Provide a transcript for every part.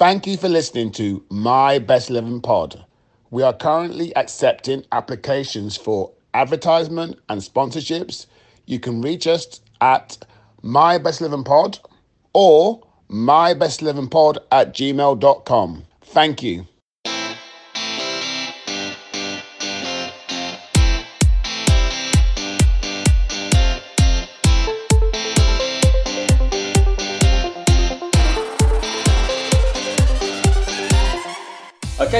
Thank you for listening to My Best 11 Pod. We are currently accepting applications for advertisement and sponsorships. You can reach us at My Best 11 Pod or My Best 11 Pod at gmail.com. Thank you.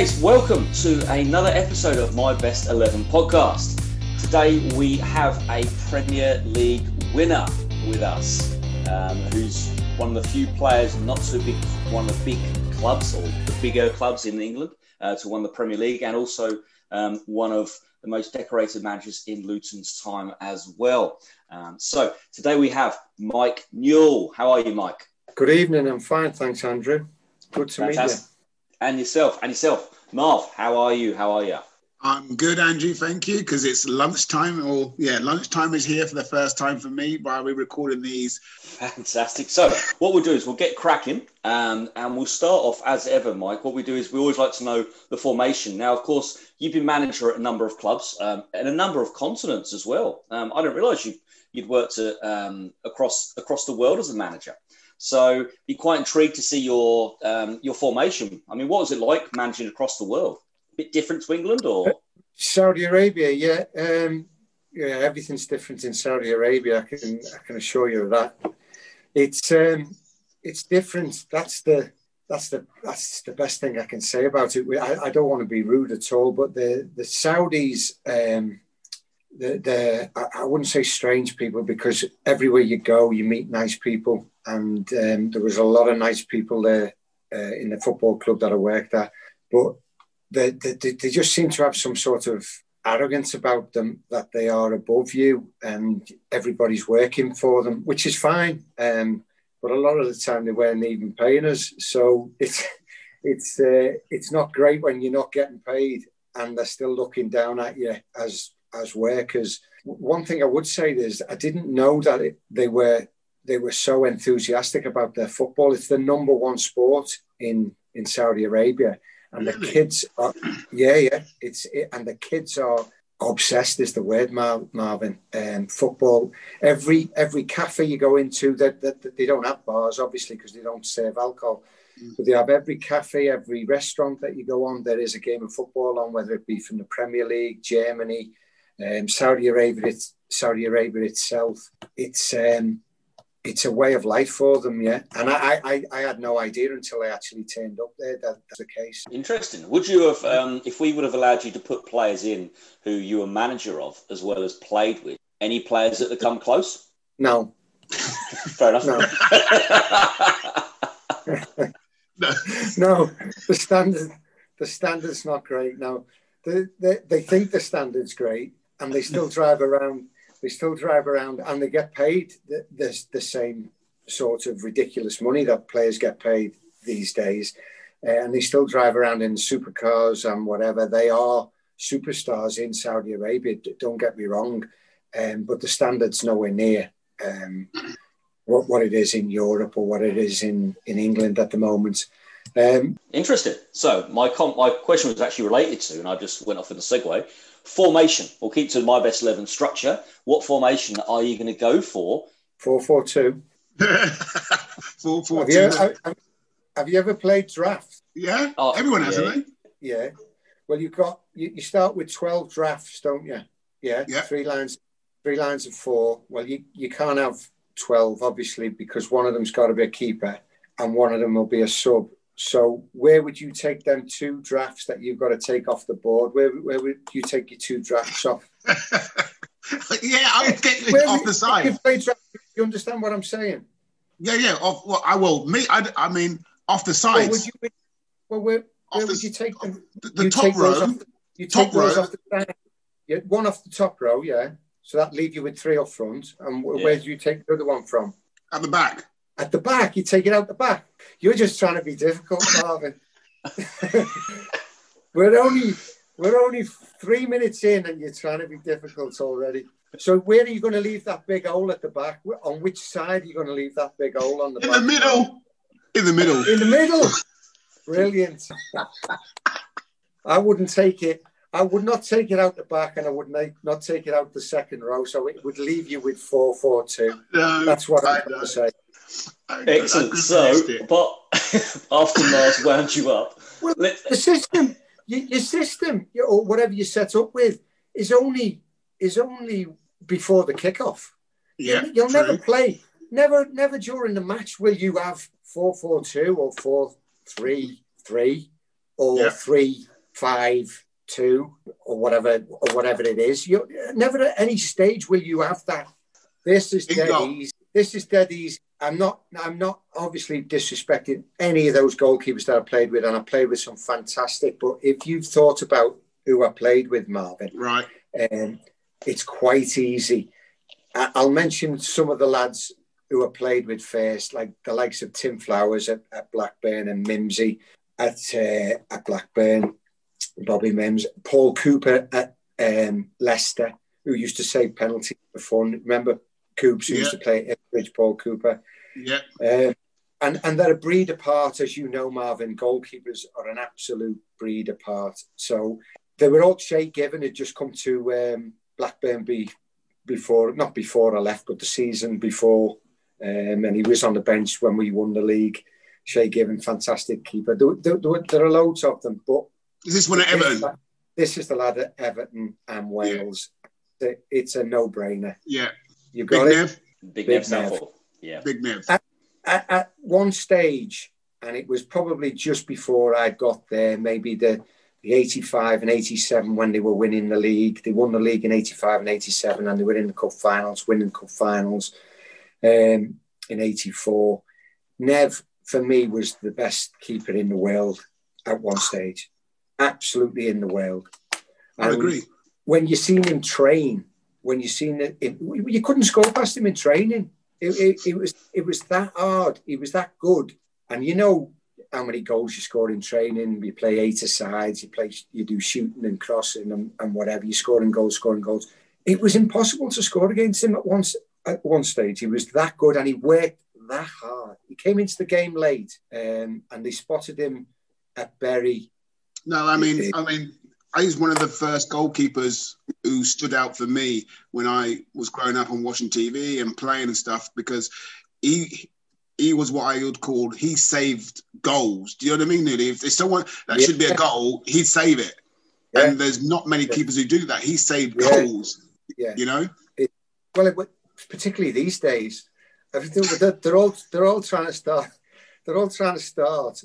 Welcome to another episode of My Best 11 podcast. Today we have a Premier League winner with us, um, who's one of the few players, not so big, one of the big clubs or the bigger clubs in England uh, to win the Premier League, and also um, one of the most decorated managers in Luton's time as well. Um, so today we have Mike Newell. How are you, Mike? Good evening. I'm fine, thanks, Andrew. Good to Fantastic. meet you. And yourself, and yourself, Marv. How are you? How are you? I'm good, Andrew. Thank you. Because it's lunchtime, or yeah, lunchtime is here for the first time for me while we're recording these. Fantastic. So, what we'll do is we'll get cracking, um, and we'll start off as ever, Mike. What we do is we always like to know the formation. Now, of course, you've been manager at a number of clubs um, and a number of continents as well. Um, I didn't realise you you'd worked at, um, across across the world as a manager. So, be quite intrigued to see your um, your formation. I mean, what was it like managing across the world? A bit different to England, or Saudi Arabia, yeah, um, yeah, everything's different in Saudi Arabia. I can I can assure you of that. It's um, it's different. That's the that's the that's the best thing I can say about it. I, I don't want to be rude at all, but the the Saudis, um, the the I, I wouldn't say strange people because everywhere you go, you meet nice people, and um, there was a lot of nice people there uh, in the football club that I worked at, but they, they, they just seem to have some sort of arrogance about them that they are above you and everybody's working for them, which is fine. Um, but a lot of the time they weren't even paying us, so it's it's uh, it's not great when you're not getting paid and they're still looking down at you as as workers. One thing I would say is I didn't know that it, they were they were so enthusiastic about their football. It's the number one sport in in Saudi Arabia. And the kids are yeah yeah. It's it, and the kids are obsessed is the word Mar- marvin. Um, football. Every every cafe you go into that, that, they don't have bars obviously because they don't serve alcohol. Mm. but they have every cafe every restaurant that you go on there is a game of football on whether it be from the premier league germany um, saudi arabia it's saudi arabia itself. It's um, it's a way of life for them, yeah. And I, I, I had no idea until I actually turned up there that that's the case. Interesting. Would you have, um, if we would have allowed you to put players in who you were manager of as well as played with, any players that have come close? No. Fair enough. No. no, the standard, the standard's not great. No, they, they, they think the standard's great, and they still drive around they still drive around and they get paid the, the, the same sort of ridiculous money that players get paid these days. Uh, and they still drive around in supercars and whatever. They are superstars in Saudi Arabia, don't get me wrong. Um, but the standard's nowhere near um, what, what it is in Europe or what it is in, in England at the moment. Um, Interesting. So my com- my question was actually related to, and I just went off in a segue. Formation. We'll keep to my best eleven structure. What formation are you going to go for? Four four two. four four have, two. you, have, have you ever played draft? Yeah, Oh, everyone has, yeah. haven't Yeah. Well, you've got you, you start with twelve drafts, don't you? Yeah. Yeah. Three lines, three lines of four. Well, you you can't have twelve, obviously, because one of them's got to be a keeper and one of them will be a sub. So, where would you take them two drafts that you've got to take off the board? Where where would you take your two drafts off? yeah, I would get it Where off would- the You, side. play draft, you understand what I'm saying? Yeah, yeah. Off, well, I will. Me, I, I mean, off the Well, sides. would you? Well, where, where the- would you take them? the, the you top row. off the, you top take those row. off the side. Yeah, one off the top row, yeah. So that leave you with three up front. And Yeah. where do you take the other one from? at the back. At the back, you take it out the back. You're just trying to be difficult, Marvin. we're only we're only three minutes in, and you're trying to be difficult already. So where are you going to leave that big hole at the back? On which side are you going to leave that big hole on the In back? the middle. In the middle. In the middle. Brilliant. I wouldn't take it. I would not take it out the back, and I would make, not take it out the second row. So it would leave you with four, four, two. No, That's what I'm going to say. Excellent. So, but after Mars wound you up, well, the system, your system, or whatever you set up with, is only is only before the kickoff. Yeah, you'll, you'll never play. Never, never during the match will you have four, four, two, or four, three, three, or yeah. three, five, two, or whatever, or whatever it is. You never at any stage will you have that. This is dead easy. This is dead easy. I'm not. I'm not obviously disrespecting any of those goalkeepers that I played with, and I played with some fantastic. But if you've thought about who I played with, Marvin, right, um, it's quite easy. I'll mention some of the lads who I played with first, like the likes of Tim Flowers at, at Blackburn and Mimsy at uh, at Blackburn, Bobby Mimms, Paul Cooper at um, Leicester, who used to save penalties for fun. Remember Coops who yeah. used to play at Ipswich, Paul Cooper. Yeah. Um, and, and they're a breed apart, as you know, Marvin. Goalkeepers are an absolute breed apart. So they were all Shay Given had just come to um, Blackburn be, before, not before I left, but the season before. Um, and he was on the bench when we won the league. Shay Given, fantastic keeper. There, there, there, are loads of them, but is this one at Everton? This is the lad at Everton and Wales. Yeah. It's a no-brainer. Yeah, you got Big it. Nev. Big, Big Nev. Nev. Yeah, Big Nev. At, at, at one stage, and it was probably just before I got there, maybe the the 85 and 87 when they were winning the league. They won the league in 85 and 87 and they were in the cup finals, winning cup finals um, in 84. Nev, for me, was the best keeper in the world at one stage. Absolutely in the world. I agree. When you seen him train, when you seen it, it, you couldn't score past him in training. It, it, it was it was that hard. He was that good. And you know, how many goals you score in training. You play eight sides, you play, you do shooting and crossing and, and whatever. You scoring goals, scoring goals. It was impossible to score against him at once. At one stage, he was that good, and he worked that hard. He came into the game late, um, and they spotted him at Bury. No, I mean, I mean, he's one of the first goalkeepers who stood out for me when I was growing up and watching TV and playing and stuff because he he was what I would call he saved goals. Do you know what I mean? Nearly, if there's someone that yeah. should be a goal, he'd save it. Yeah. And there's not many yeah. keepers who do that. He saved goals. Yeah, you know. It, well, it, particularly these days, they're, they're all they're all trying to start. They're all trying to start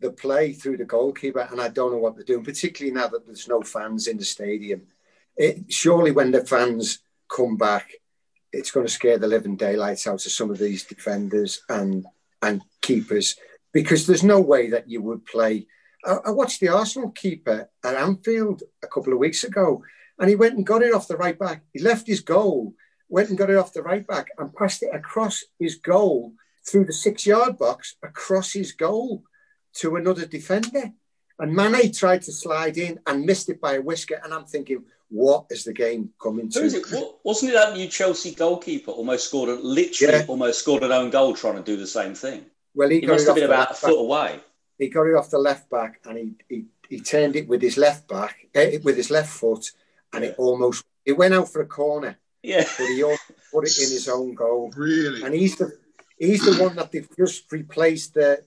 the play through the goalkeeper, and I don't know what they're doing. Particularly now that there's no fans in the stadium. It, surely, when the fans come back, it's going to scare the living daylights out of some of these defenders and and keepers because there's no way that you would play. I, I, watched the Arsenal keeper at Anfield a couple of weeks ago, and he went and got it off the right back. He left his goal, went and got it off the right back, and passed it across his goal through the six yard box across his goal to another defender. And Mane tried to slide in and missed it by a whisker. And I'm thinking, what is the game coming to? It? Wasn't it that new Chelsea goalkeeper almost scored, a, literally yeah. almost scored an own goal trying to do the same thing? Well, he, he must have been about a foot back. away. He got it off the left back and he, he, he turned it with his left back, eh, with his left foot, and yeah. it almost it went out for a corner. Yeah, but he also put it in his own goal. Really, and he's the he's the one that they've just replaced the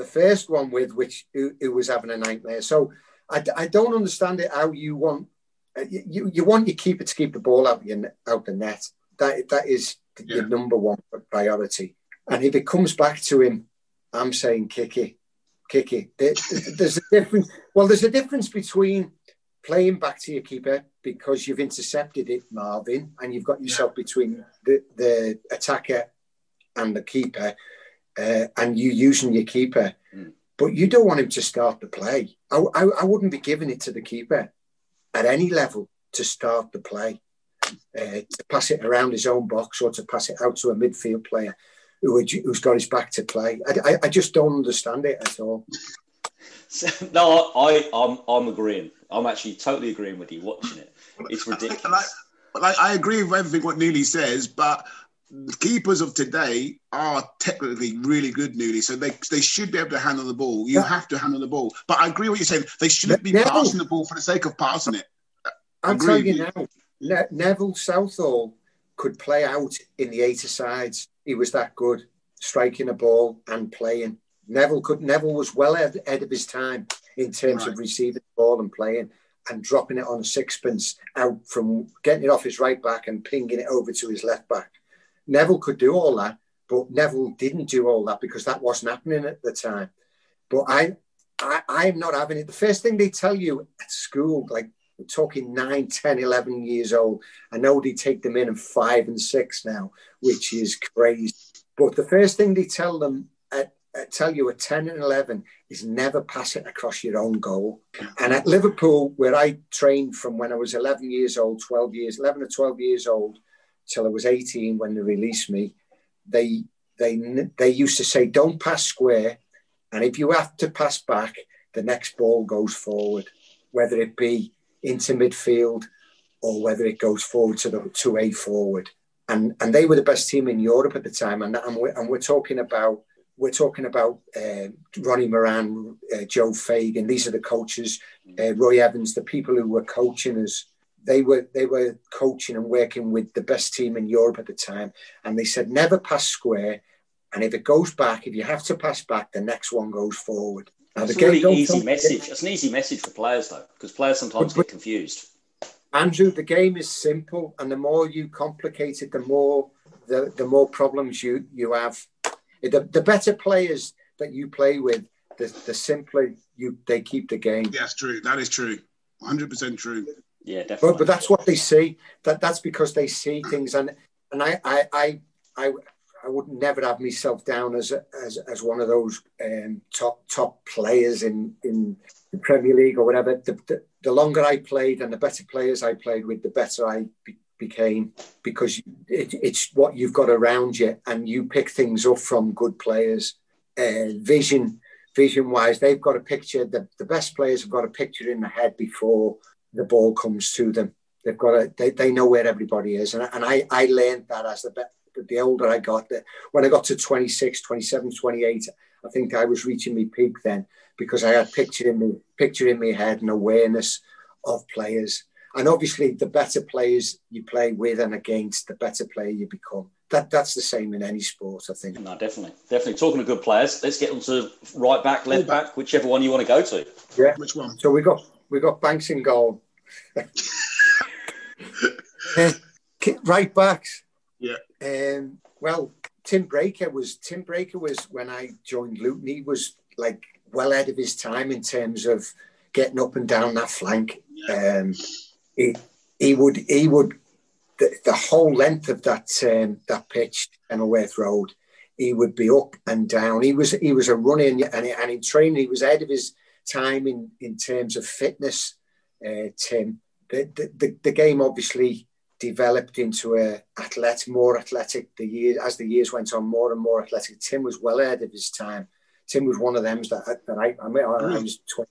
the first one with, which who, who was having a nightmare. So I, I don't understand it how you want uh, you, you want your keeper to keep the ball out your out the net. That that is yeah. your number one priority. And if it comes back to him, I'm saying kick it, kick it. there's a difference. Well, there's a difference between playing back to your keeper because you've intercepted it, Marvin, and you've got yourself yeah. between the, the attacker and the keeper, uh, and you using your keeper. Mm. But you don't want him to start the play. I, I, I wouldn't be giving it to the keeper at any level to start the play, uh, to pass it around his own box or to pass it out to a midfield player who who's got his back to play. I, I, I just don't understand it at all. no, I, I'm I'm agreeing. I'm actually totally agreeing with you watching it. It's ridiculous. Like, like, I agree with everything what Neely says, but the keepers of today are technically really good, newly, so they they should be able to handle the ball. You Yeah. have to handle the ball, but I agree with what you're saying. They shouldn't be No. passing the ball for the sake of passing it. I'm telling you now, ne- Neville Southall could play out in the eight sides. He was that good, striking a ball and playing. Neville could. Neville was well ahead, ahead of his time in terms Right. of receiving the ball and playing and dropping it on a sixpence out from getting it off his right back and pinging it over to his left back. Neville could do all that, but Neville didn't do all that because that wasn't happening at the time. But I, I I'm not having it. The first thing they tell you at school, like talking 9, 10, 11 years old. I know they take them in at five and six now, which is crazy. But the first thing they tell them at, at tell you at 10 and 11 is never pass it across your own goal. And at Liverpool, where I trained from when I was 11 years old, 12 years, 11 or 12 years old, till I was 18 when they released me, they they they used to say, don't pass square. And if you have to pass back, the next ball goes forward, whether it be into midfield or whether it goes forward to the to a forward. And and they were the best team in Europe at the time. And and we're, and we're talking about we're talking about uh, Ronnie Moran, uh, Joe Fagan. These are the coaches, uh, Roy Evans, the people who were coaching us. They were they were coaching and working with the best team in Europe at the time. And they said never pass square. And if it goes back, if you have to pass back, the next one goes forward. Now, It's a really easy message. It's an easy message for players though, because players sometimes But- get confused. Andrew, the game is simple, and the more you complicate it, the more the, the more problems you you have. The, the better players that you play with, the, the simpler you they keep the game. Yes, true. That is true. 100% true. Yeah, definitely. But but that's what they see. That that's because they see things, and and I I I I, I would never have myself down as a, as as one of those um, top top players in in the Premier League or whatever. The, the, the longer I played and the better players I played with, the better I be, became because it, it's what you've got around you, and you pick things up from good players. Uh, vision vision wise, they've got a picture. The, the best players have got a picture in the head before the ball comes to them. They've got a, they, they know where everybody is. And, and I, I learned that as the, be- the older I got, that when I got to 26, 27, 28, I think I was reaching my peak then because I had picture in me, picture in my head and awareness of players. And obviously the better players you play with and against, the better player you become. That, that's the same in any sport, I think. No, definitely, definitely. Talking of good players, let's get on to right back, left back, whichever one you want to go to. Yeah. Which one? So we got we got Banks in goal. Uh, right backs. Yeah. Um, well, Tim Breaker was Tim Breaker was when I joined Luton. He was like well ahead of his time in terms of getting up and down that flank. Um, he he would he would the, the whole length of that um, that pitch, Kenilworth Road. He would be up and down. He was he was a running and, and in training he was ahead of his time in in terms of fitness. Uh, Tim, the, the the game obviously developed into a athlete, more athletic. The year as the years went on, more and more athletic. Tim was well ahead of his time. Tim was one of them that that I I, mean, I was 20,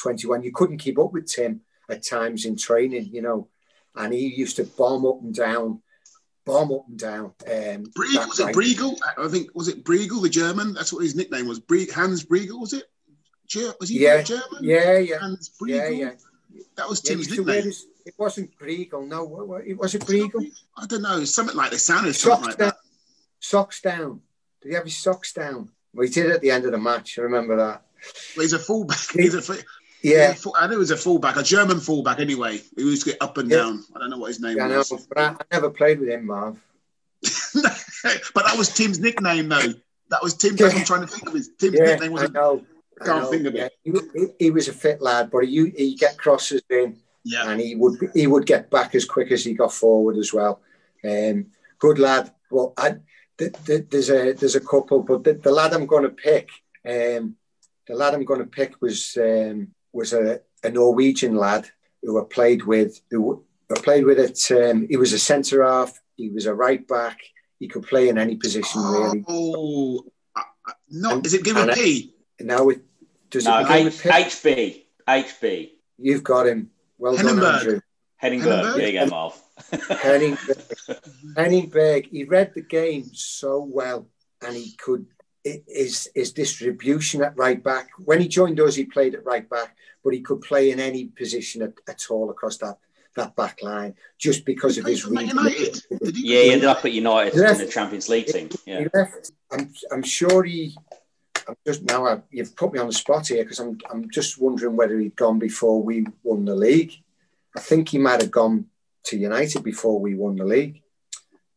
21. You couldn't keep up with Tim at times in training, you know, and he used to bomb up and down, bomb up and down. Um, Briegel, was it Briegel? I think was it Briegel, the German? That's what his nickname was. Bre- Hans Briegel, was it? Ger- was he Yeah. German? Yeah, yeah, yeah, yeah. That was Tim's to nickname. his- it wasn't Briegel, no. What, what, it was it Briegel? I don't know, something like they sounded something Socks like down. that. Socks down. Did he have his socks down? Well, he did at the end of the match. I remember that. Well, he's a fullback. He's a, Yeah, he's a full- I know he was a fullback, a German fullback anyway. He used to get up and Yeah. down. I don't know what his name yeah I know, was. but I, I never played with him, Marv. but that was Tim's nickname, though. That was Tim's. Yeah. I'm trying to think of his Tim's Yeah, nickname. I Was know. I Can't think of it. He, he, he was a fit lad, but he he get crosses in, yeah, and he would he would get back as quick as he got forward as well. Um, good lad. Well, I, th- th- there's a there's a couple, but the, the lad I'm going to pick, um, the lad I'm going to pick was um, was a, a Norwegian lad who I played with. Who I played with at. Um, he was a centre half. He was a right back. He could play in any position really. Oh, no, And- is it give a and- P? Now it does No, it begin H- with Pip? HB, HB, You've got him. Well done, Hennenberg. Andrew. Henningberg. Hennenberg? There you go, Marv. Henning, Henning Berg, he read the game so well and he could his his distribution at right back. When he joined us, he played at right back, but he could play in any position at, at all across that that back line just because of his. United. Yeah, he ended up at United in the Champions League team. Yeah, I'm, I'm sure he. I'm just now. I, you've put me on the spot here because I'm. I'm just wondering whether he'd gone before we won the league. I think he might have gone to United before we won the league.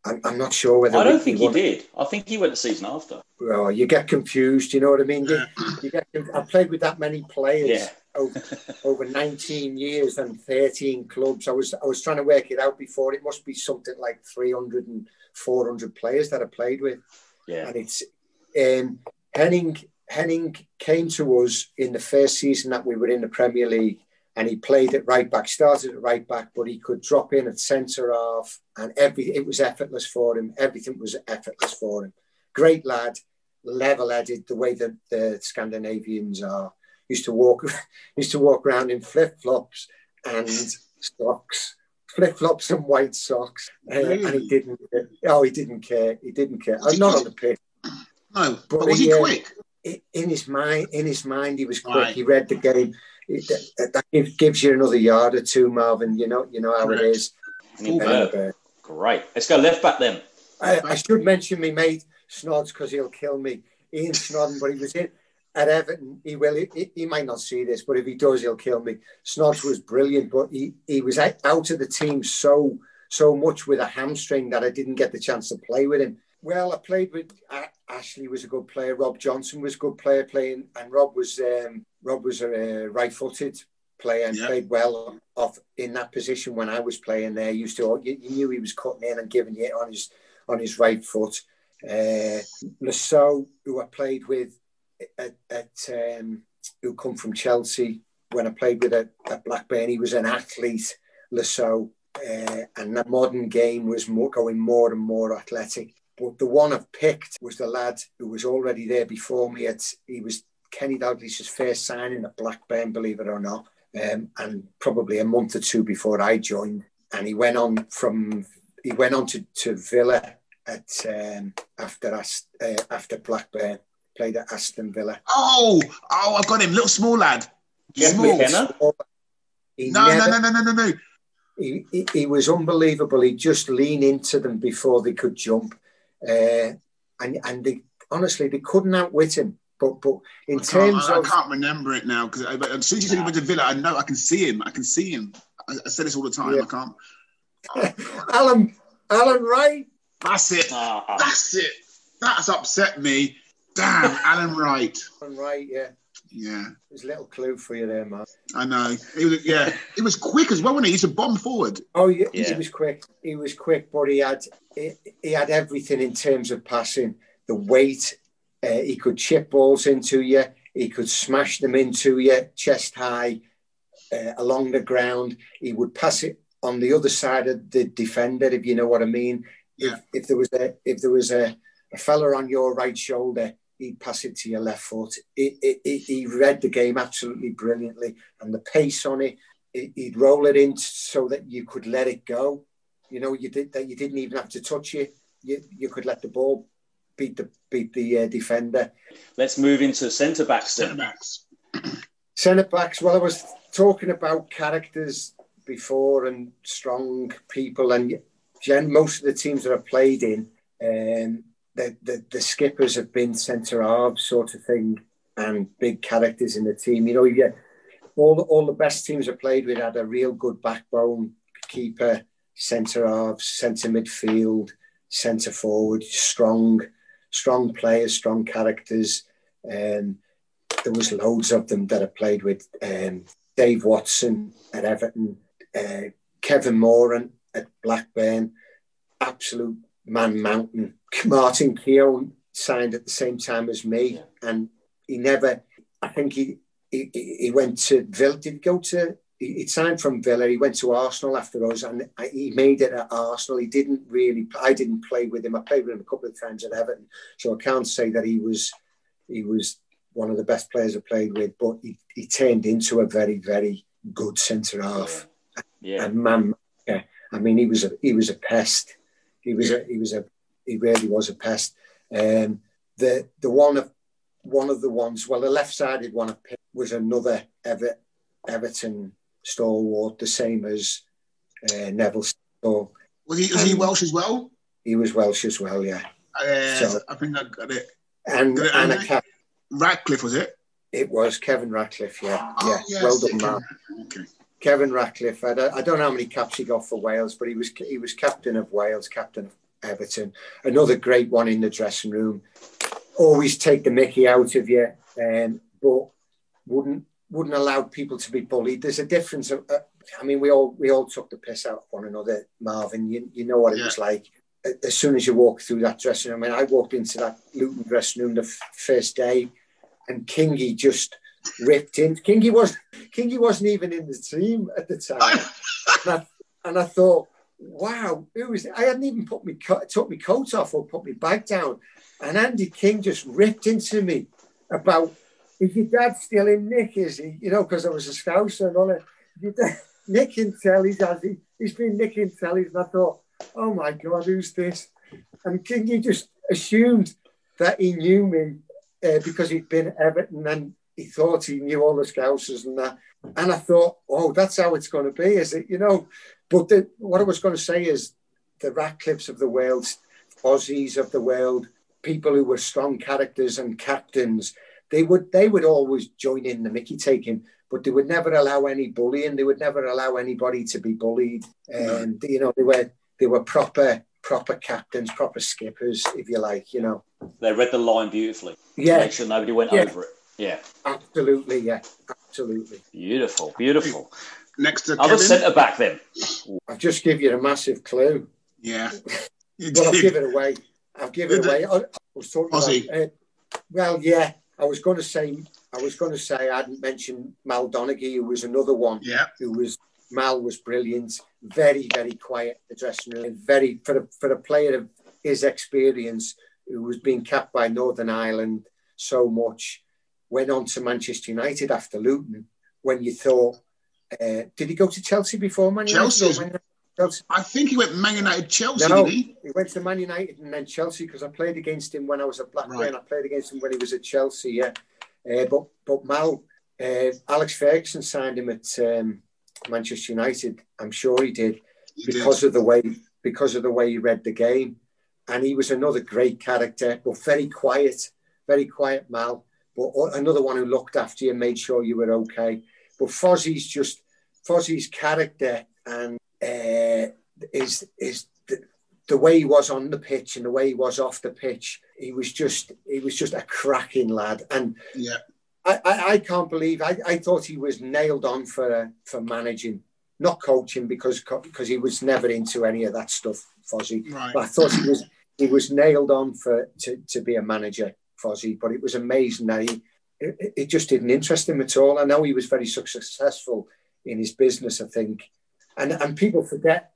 I'm, I'm not sure whether. I don't think he, he did. I think he went the season after. Well, you get confused. You know what I mean? You, you get. I played with that many players yeah. over, over 19 years and 13 clubs. I was I was trying to work it out before. It must be something like 300 and 400 players that I played with. Yeah. And it's um, Henning. Henning came to us in the first season that we were in the Premier League and he played at right back, started at right back, but he could drop in at centre half, and every it was effortless for him. Everything was effortless for him. Great lad, level-headed, the way that the Scandinavians are. Used to walk, used to walk around in flip flops and socks, flip flops and white socks, uh, and he didn't. Oh, he didn't care. He didn't care. Oh, not on the pitch. No, but, but was he, he uh, quick? in his mind, in his mind, he was quick. Right. He read the game it, that gives you another yard or two, Marvin. You know, you know how Correct. it is. Uh, Great. Let's go left back then. I, I should mention me mate Snods because he'll kill me. Ian Snodin, but he was in at Everton. He will. He, he, might not see this, but if he does, he'll kill me. Snods was brilliant, but he, he was out of the team so so much with a hamstring that I didn't get the chance to play with him. Well, I played with Ashley was a good player. Rob Johnson was a good player playing, and Rob was um, Rob was a right-footed player and played well off in that position when I was playing there. Used to you, you knew he was cutting in and giving it on his on his right foot. Uh, Le Saux, who I played with at, at um, who come from Chelsea when I played with at, at Blackburn, he was an athlete. Le Saux, uh, and the modern game was more, going more and more athletic. But the one I've picked was the lad who was already there before me. He was Kenny Dalglish's first signing at Blackburn, believe it or not, um, and probably a month or two before I joined. And he went on from he went on to, to Villa at um, after uh, after Blackburn, played at Aston Villa. Oh, oh, I've got him, little small lad. Small. small. No, never, no, no, no, no, no, no. He, he, he was unbelievable. He'd just lean into them before they could jump. Uh, and and they honestly they couldn't outwit him. But but in I terms I, of I can't remember it now because as soon as you said he went to Villa, I know I can see him. I can see him. I, I say this all the time. Yeah. I can't. Alan Alan Wright. That's it. Uh-huh. That's it. That's upset me. Damn, Alan Wright. Alan Wright, yeah. Yeah. There's a little clue for you there, man. I know. He was, yeah. he was quick as well, wasn't he? He used to bomb forward. Oh, yeah, yeah. he was quick. He was quick, but he had he, he had everything in terms of passing. The weight, uh, he could chip balls into you. He could smash them into you, chest high, uh, along the ground. He would pass it on the other side of the defender, if you know what I mean. Yeah. If, if there was a if there was a, a fella on your right shoulder, he'd pass it to your left foot. It, it, it, he read the game absolutely brilliantly, and the pace on it, he'd roll it in so that you could let it go. You know, you did that. You didn't even have to touch it. You you could let the ball beat the beat the uh, defender. Let's move into centre backs. Centre backs. centre backs. Well, I was talking about characters before and strong people, and Jen, most of the teams that I've played in, um, the, the, the skippers have been centre halves sort of thing, and big characters in the team. You know, you get all all the best teams I played with had a real good backbone, keeper, centre halves, centre midfield, centre forward, strong strong players, strong characters. Um, there was loads of them that I played with. Um, Dave Watson at Everton, uh, Kevin Moran at Blackburn, absolute man mountain. Martin Keown signed at the same time as me, and he never. I think he he, he went to Villa. Did he go to he signed from Villa. He went to Arsenal after us, and he made it at Arsenal. He didn't really. I didn't play with him. I played with him a couple of times at Everton, so I can't say that he was he was one of the best players I played with. But he, he turned into a very very good centre half. Yeah. And man, yeah. I mean, he was a he was a pest. He was a he was a he really was a pest. Um, the the one of one of the ones, well, the left-sided one of Pitt was another Ever, Everton stalwart, the same as uh, Neville. So, was he was he Welsh as well? He was Welsh as well, yeah. Uh, so, I think I got it. And, got it, and, Ratcliffe was it? It was Kevin Ratcliffe, yeah. Oh, yeah. Yes. Well done, man. Okay. Kevin Ratcliffe. I don't, I don't know how many caps he got for Wales, but he was he was captain of Wales, captain of Everton. Another great one in the dressing room. Always take the Mickey out of you, um, but wouldn't wouldn't allow people to be bullied. There's a difference. Of, uh, I mean, we all we all took the piss out of one another, Marvin. You, you know what it yeah. was like. As soon as you walk through that dressing room, I mean, I walked into that Luton dressing room the f- first day and Kingy just ripped in. Kingy was Kingy wasn't even in the team at the time, and, I, and I thought, wow, who was? I hadn't even put me took my coat off or put my bag down, and Andy King just ripped into me about is your dad still in Nick? Is he? You know, because I was a scouser and all that. Nick in tellies, has he? He's been Nick in tellies, and I thought, oh my god, who's this? And Kingy just assumed that he knew me uh, because he'd been Everton and he thought he knew all the Scousers and that. And I thought, oh, that's how it's going to be, is it? You know, but the, what I was going to say is the Ratcliffes of the world, Fozzies of the world, people who were strong characters and captains, they would they would always join in the Mickey taking, but they would never allow any bullying. They would never allow anybody to be bullied. And you know, they were they were proper proper captains, proper skippers, if you like, you know. They read the line beautifully. Yeah. make sure nobody went yeah. over it. Yeah. Absolutely, yeah. Absolutely. Beautiful, beautiful. Next to Other centre back then. I've just give you a massive clue. Yeah. well, I'll give it away. I'll give it away. I, I was talking Fozzie. about. Uh, well, yeah. I was going to say. I was going to say I hadn't mentioned Mal Donaghy, who was another one. Yeah. Who was Mal was brilliant, very, very quiet the dressing room, very for a, for a player of his experience who was being capped by Northern Ireland so much, went on to Manchester United after Luton. When you thought, uh, did he go to Chelsea before Man United? Chelsea. I think he went Man United, Chelsea. No, he? he? went to Man United and then Chelsea because I played against him when I was at Blackburn. Right. I played against him when he was at Chelsea. Yeah, uh, but but Mal, uh, Alex Ferguson signed him at um, Manchester United. I'm sure he did he because did. of the way because of the way he read the game, and he was another great character, but very quiet, very quiet Mal, but another one who looked after you, and made sure you were okay. But Fozzie's just Fozzie's character and uh, is is the, the way he was on the pitch and the way he was off the pitch. He was just he was just a cracking lad, and yeah I, I, I can't believe I, I thought he was nailed on for uh, for managing, not coaching because because he was never into any of that stuff, Fozzie. Right. But I thought he was he was nailed on for to, to be a manager, Fozzie. But it was amazing that he it, it just didn't interest him at all. I know he was very successful in his business, I think, and and people forget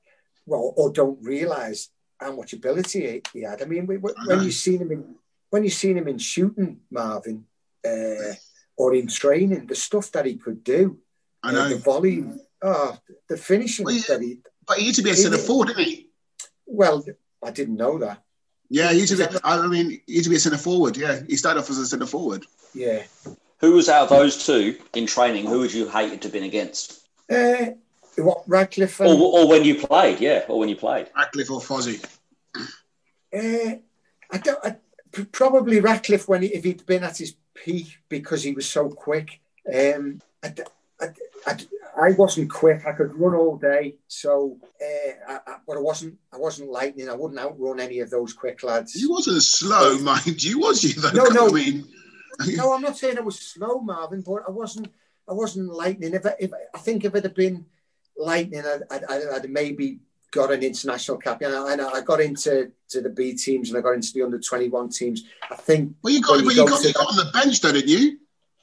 well or don't realise how much ability he had. I mean, when you seen him in when you seen him in shooting, Marvin. Uh, or in training, the stuff that he could do. I know. Uh, the volume, oh, the finishing well, that he. But he used to be a centre forward, didn't he? Well, I didn't know that. Yeah, he used to be. I mean, he used to be a centre forward. Yeah, he started off as a centre forward. Yeah. Who was out of those two in training? Who would you hated to have been against? Uh, what Ratcliffe? And... Or, or when you played, yeah, or when you played. Ratcliffe or Fozzie. Uh, I don't. I, probably Ratcliffe when he, if he'd been at his peak because he was so quick. Um, I, I, I, I, wasn't quick. I could run all day, so uh, I, but I wasn't. I wasn't lightning. I wouldn't outrun any of those quick lads. You wasn't slow, mind you, was you? Though? No, no. I mean, no, I'm not saying I was slow, Marvin, but I wasn't. I wasn't lightning. If I, if I think if it had been lightning, I'd, I'd, I'd maybe got an international cap. And I, I, got into to the B teams and I got into the under 21 teams. I think. Well, you got, well, you, got, you got on the bench, though, didn't you?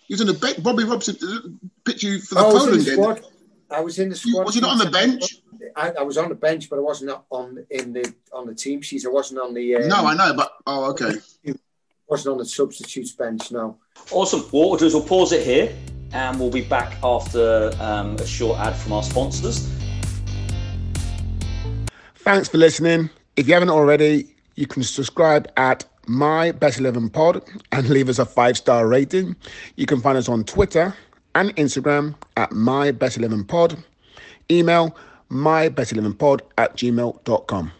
You was on the bench. Bobby Robson picked you for the I Poland game. I was in the squad. Was you not on the bench? I, I, was on the bench, but I wasn't on in the on the team sheet. I wasn't on the. Um, no, I know, but oh, okay. Wasn't on the substitutes bench. No. Awesome. What we'll do is we'll pause it here, and we'll be back after um, a short ad from our sponsors. Thanks for listening. If you haven't already, you can subscribe at My Best 11 Pod and leave us a five star rating. You can find us on Twitter and Instagram at My Best 11 Pod. Email mybest11pod at gmail.com.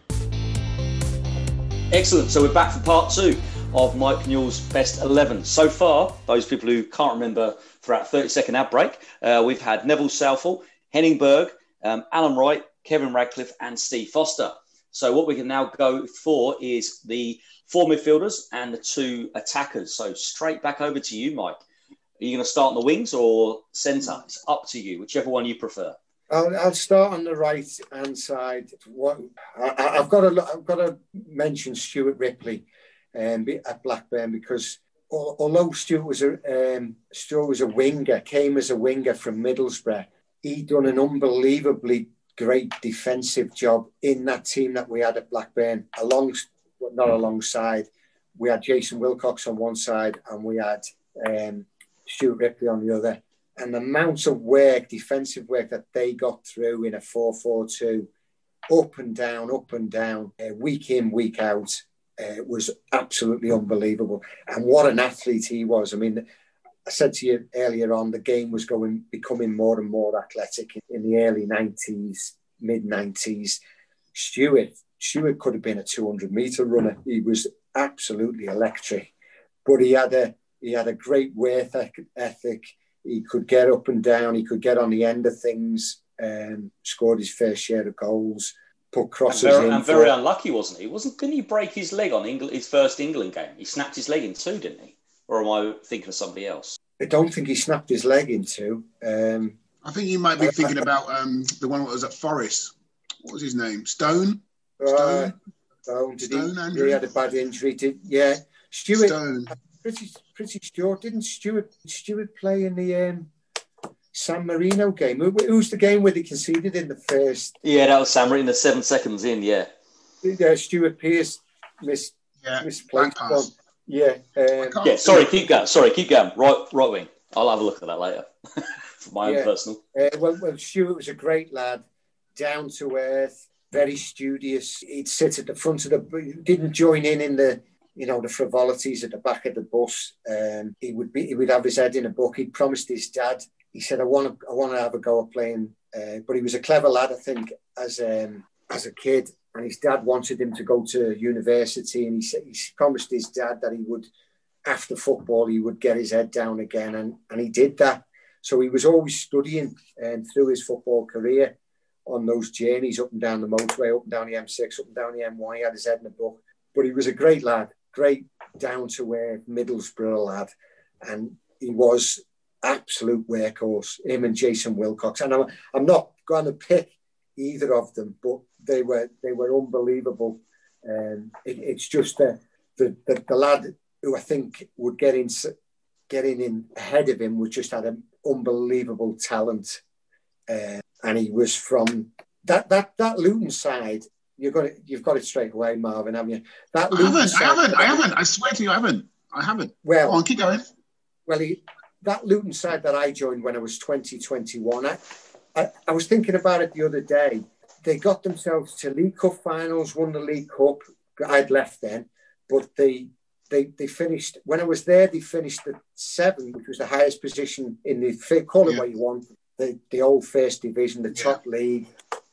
Excellent. So we're back for part two of Mike Newell's best 11. So far, those people who can't remember throughout 30 second ad break, uh, we've had Neville Southall, Henning Berg, um, Alan Wright, Kevin Ratcliffe, and Steve Foster. So what we can now go for is the four midfielders and the two attackers. So straight back over to you, Mike. Are you going to start on the wings or centre? It's up to you, whichever one you prefer. I'll, I'll start on the right hand side. What I, have got to I've got to mention Stuart Ripley um, at Blackburn because although Stuart was a um, Stuart was a winger, came as a winger from Middlesbrough, he done an unbelievably great defensive job in that team that we had at Blackburn. Along, not alongside, we had Jason Wilcox on one side and we had um, Stuart Ripley on the other and the amount of work, defensive work that they got through in a 4 4 2, up and down, up and down, uh, week in, week out, uh, was absolutely unbelievable. And what an athlete he was. I mean, I said to you earlier on, the game was going becoming more and more athletic in the early 90s, mid 90s. Stewart, Stuart could have been a 200 meter runner. He was absolutely electric, but he had a he had a great work ethic he could get up and down. He could get on the end of things. Um, scored his fair share of goals. Put crosses and very, in. And very unlucky, wasn't he? Wasn't? Didn't he break his leg on England, his first England game? He snapped his leg in two, didn't he? Or am I thinking of somebody else? I don't think he snapped his leg in two. Um, I think you might be thinking about um, the one that was at Forest. What was his name? Stone. Stone. Uh, Stone. Did Stone, he, he had a bad injury. Did yeah? Stuart. Stone pretty pretty sure didn't Stewart Stuart play in the um, San Marino game? Who, who's the game where they conceded in the first? Yeah, that was San Marino. Seven seconds in, yeah. Uh, Stuart Pearce missed yeah, misplaced one. Yeah. Um, yeah. Sorry, keep going. Sorry, keep going. Right, right wing. I'll have a look at that later for my yeah. own personal. Uh, well, well, Stuart was a great lad, down to earth, very studious. He'd sit at the front of the. Didn't join in in the you know, the frivolities at the back of the bus. Um, he would be, he would have his head in a book. He promised his dad. He said, "I want to, I want to have a go at playing." Uh, but he was a clever lad, I think, as um, as a kid. And his dad wanted him to go to university, and he said he promised his dad that he would, after football, he would get his head down again, and and he did that. So he was always studying, and um, through his football career, on those journeys up and down the motorway, up and down the M6, up and down the M1. He had his head in a book, but he was a great lad great down to earth Middlesbrough lad, and he was absolute workhorse. Him and Jason Wilcox, and I'm, I'm not going to pick either of them, but they were they were unbelievable. Um, it, it's just the, the, the the lad who I think would get in getting in ahead of him was just had an unbelievable talent, uh, and he was from that that that Luton side You've got it. You've got it straight away, Marvin, haven't you? That I haven't. I haven't. I haven't. I swear to you, I haven't. I haven't. Well, Go on, keep going. Well, he, that Luton side that I joined when I was 20, 21, I, I, I was thinking about it the other day. They got themselves to League Cup finals, won the League Cup. I'd left then, but they they they finished when I was there. They finished at seven, which was the highest position in the call it yeah. what you want, the the old first division, the top yeah. league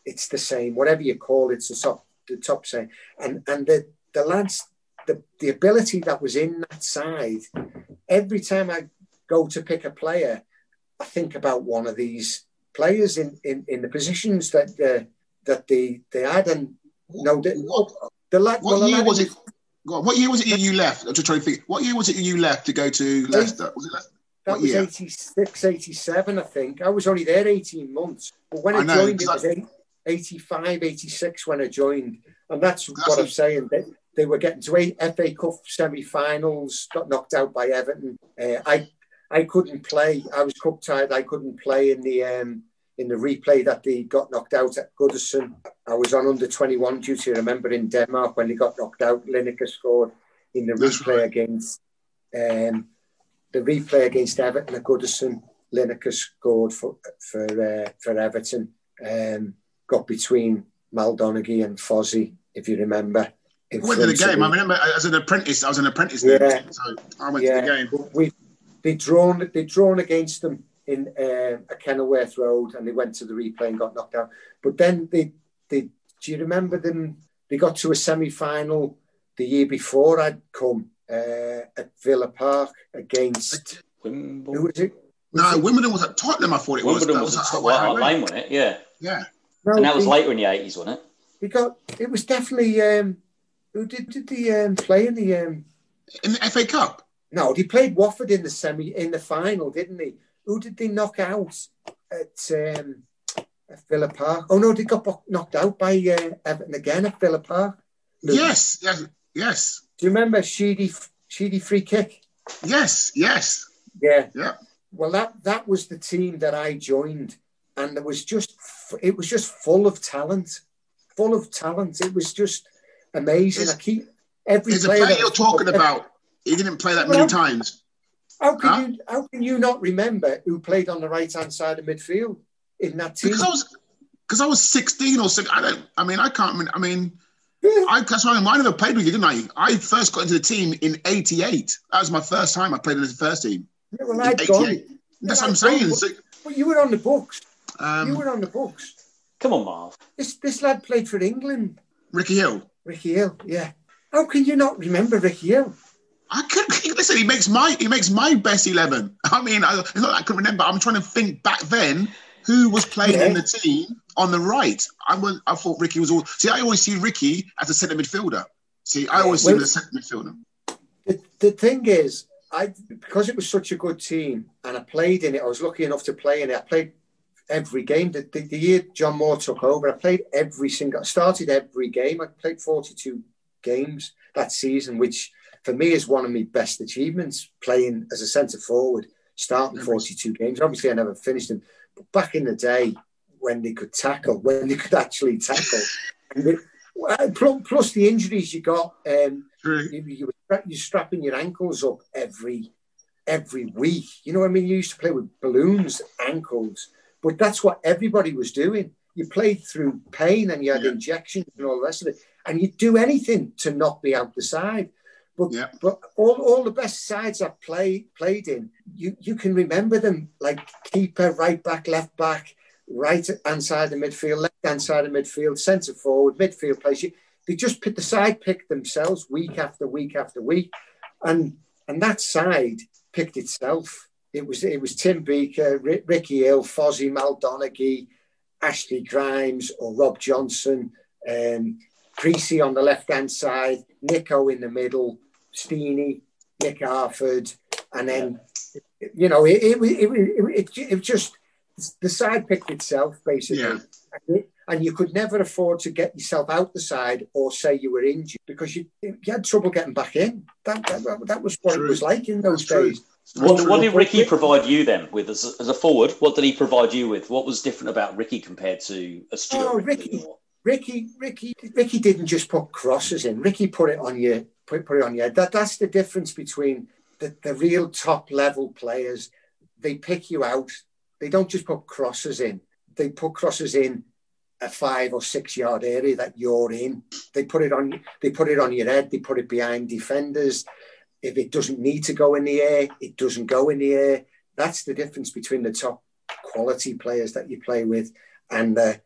it's the same. Whatever you call it, it's the top, the top side. And and the the lads, the the ability that was in that side. Every time I go to pick a player, I think about one of these players in in, in the positions that uh, that they they had. And no, the, what, the lad. What well, year was it? what year was it you left? I'm just trying to think. What year was it you left to go to Leicester? Was it Leicester? That what was year? 86, 87, I think. I was only there 18 months. But when I, I know, joined, it was eight, 85, 86 when I joined. And that's, that's what i I'm saying. They, they were getting to eight FA Cup semi-finals, got knocked out by Everton. Uh, I I couldn't play. I was cup tied. I couldn't play in the um, in the replay that they got knocked out at Goodison. I was on under 21 duty. I remember in Denmark when they got knocked out, Lineker scored in the That's replay right. against um, the replay against Everton at Goodison. Lineker scored for for uh, for Everton. Um, got between Mal Donaghy and Fozzie, if you remember. I went to the game. I remember as an apprentice. I was an apprentice yeah. then, so I went yeah. to the game. We they drawn they drawn against them in uh, a Kenilworth Road, and they went to the replay and got knocked out. But then they they do you remember them? They got to a semi final the year before I'd come uh, at Villa Park against Wimbledon. Who was it? Was no, it? Wimbledon was at Tottenham. I thought it Wimbledon was. was, was at Lane, wasn't it? Yeah. Yeah. No, and that was later in the eighties, wasn't it? We got. It was definitely. Um, who did did the um, play in the um, in the FA Cup? No, he played Watford in the semi in the final, didn't he? Who did they knock out at, um, at Villa Park? Oh no, they got knocked out by uh, Everton again at Villa Park. Yes, yes, yes. Do you remember Sheedy Sheedy free kick? Yes, yes. Yeah, yeah. Well, that that was the team that I joined, and it was just it was just full of talent, full of talent. It was just amazing. I keep every player, player you're talking about. He didn't play that many times. How can huh? you how can you not remember who played on the right hand side of midfield in that team? Because I was because I was 16 or six. I don't. I mean, I can't. I mean, yeah. I that's why I never played with you, didn't I? I first got into the team in '88. That was my first time I played in the first team. Yeah, well, I'd gone. That's what I'm saying. But, but you were on the books. Um, you were on the books. Come on, Marv. This this lad played for England. Ricky Hill. Ricky Hill, yeah. How can you not remember Ricky Hill? I could listen. He makes my he makes my best eleven. I mean, I, it's not that I can remember. I'm trying to think back then who was playing yeah. in the team on the right. I was, I thought Ricky was all. See, I always see Ricky as a centre midfielder. See, I always well, see him as a centre midfielder. The, the thing is, I because it was such a good team, and I played in it. I was lucky enough to play in it. I played every game. The, the, the year John Moore took over, I played every single. I started every game. I played 42 games that season, which for me is one of my best achievements. Playing as a centre forward, starting 42 games. Obviously, I never finished them, but back in the day when they could tackle, when they could actually tackle, plus the injuries you got, um, you, you, you're strapping your ankles up every every week. You know what I mean? You used to play with balloons, ankles, but that's what everybody was doing. You played through pain and you had yeah. injections and all the rest of it, and you'd do anything to not be out the side. But yeah. but all, all the best sides I've played played in, you you can remember them like keeper, right back, left back, right hand side of midfield, left hand side of midfield, centre forward, midfield players. You, they just put the side pick themselves week after week after week, and and that side picked itself. It was it was Tim Breacker, Ricky Hill, Fozzie Mal Donaghy, Ashley Grimes, or Rob Johnson, um, Preecey on the left hand side, Nico in the middle, Steenie, Mick Harford, and then you know it it, it, it, it, it just the side picked itself basically. Yeah. And you could never afford to get yourself out the side or say you were injured because you, you had trouble getting back in. That, that, that was what True. it was like in those That's days. What, what, did Ricky provide you then with as a, as a, forward? What did he provide you with? What was different about Ricky compared to a Stuart? Oh, Ricky, Ricky, Ricky, Ricky didn't just put crosses in. Ricky put it on your put, put it on head. That that's the difference between the, the real top level players. They pick you out. They don't just put crosses in. They put crosses in a five or six yard area that you're in. They put it on. They put it on your head. They put it behind defenders. If it doesn't need to go in the air, it doesn't go in the air. That's the difference between the top quality players that you play with and the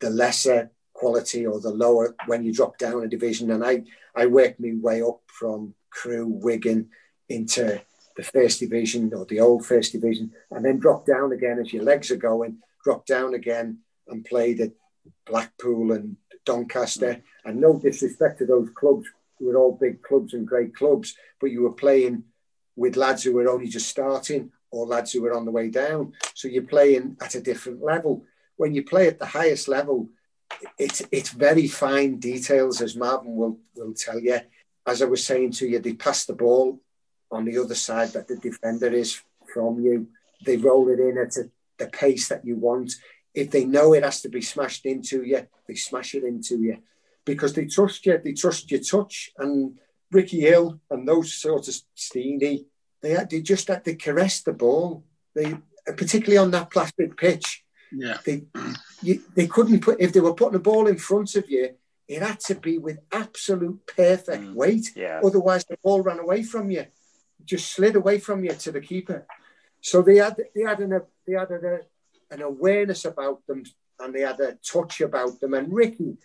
the lesser quality or the lower when you drop down a division. And I I worked my way up from Crewe, Wigan into the first division or the old first division, and then drop down again as your legs are going, drop down again and played at Blackpool and Doncaster. Mm. And no disrespect to those clubs, who were all big clubs and great clubs, but you were playing with lads who were only just starting or lads who were on the way down. So you're playing at a different level. When you play at the highest level, it's it's very fine details, as Marvin will will tell you. As I was saying to you, they pass the ball on the other side that the defender is from you. They roll it in at a, the pace that you want. If they know it has to be smashed into you, they smash it into you because they trust you. They trust your touch. And Ricky Hill and those sorts of Steenie, they they just they caress the ball. They particularly on that plastic pitch. Yeah. They you, they couldn't put if they were putting a ball in front of you, it had to be with absolute perfect Mm. weight. Yeah. Otherwise, the ball ran away from you, just slid away from you to the keeper. So they had they had an they had an, an awareness about them, and they had a touch about them. And Ricky,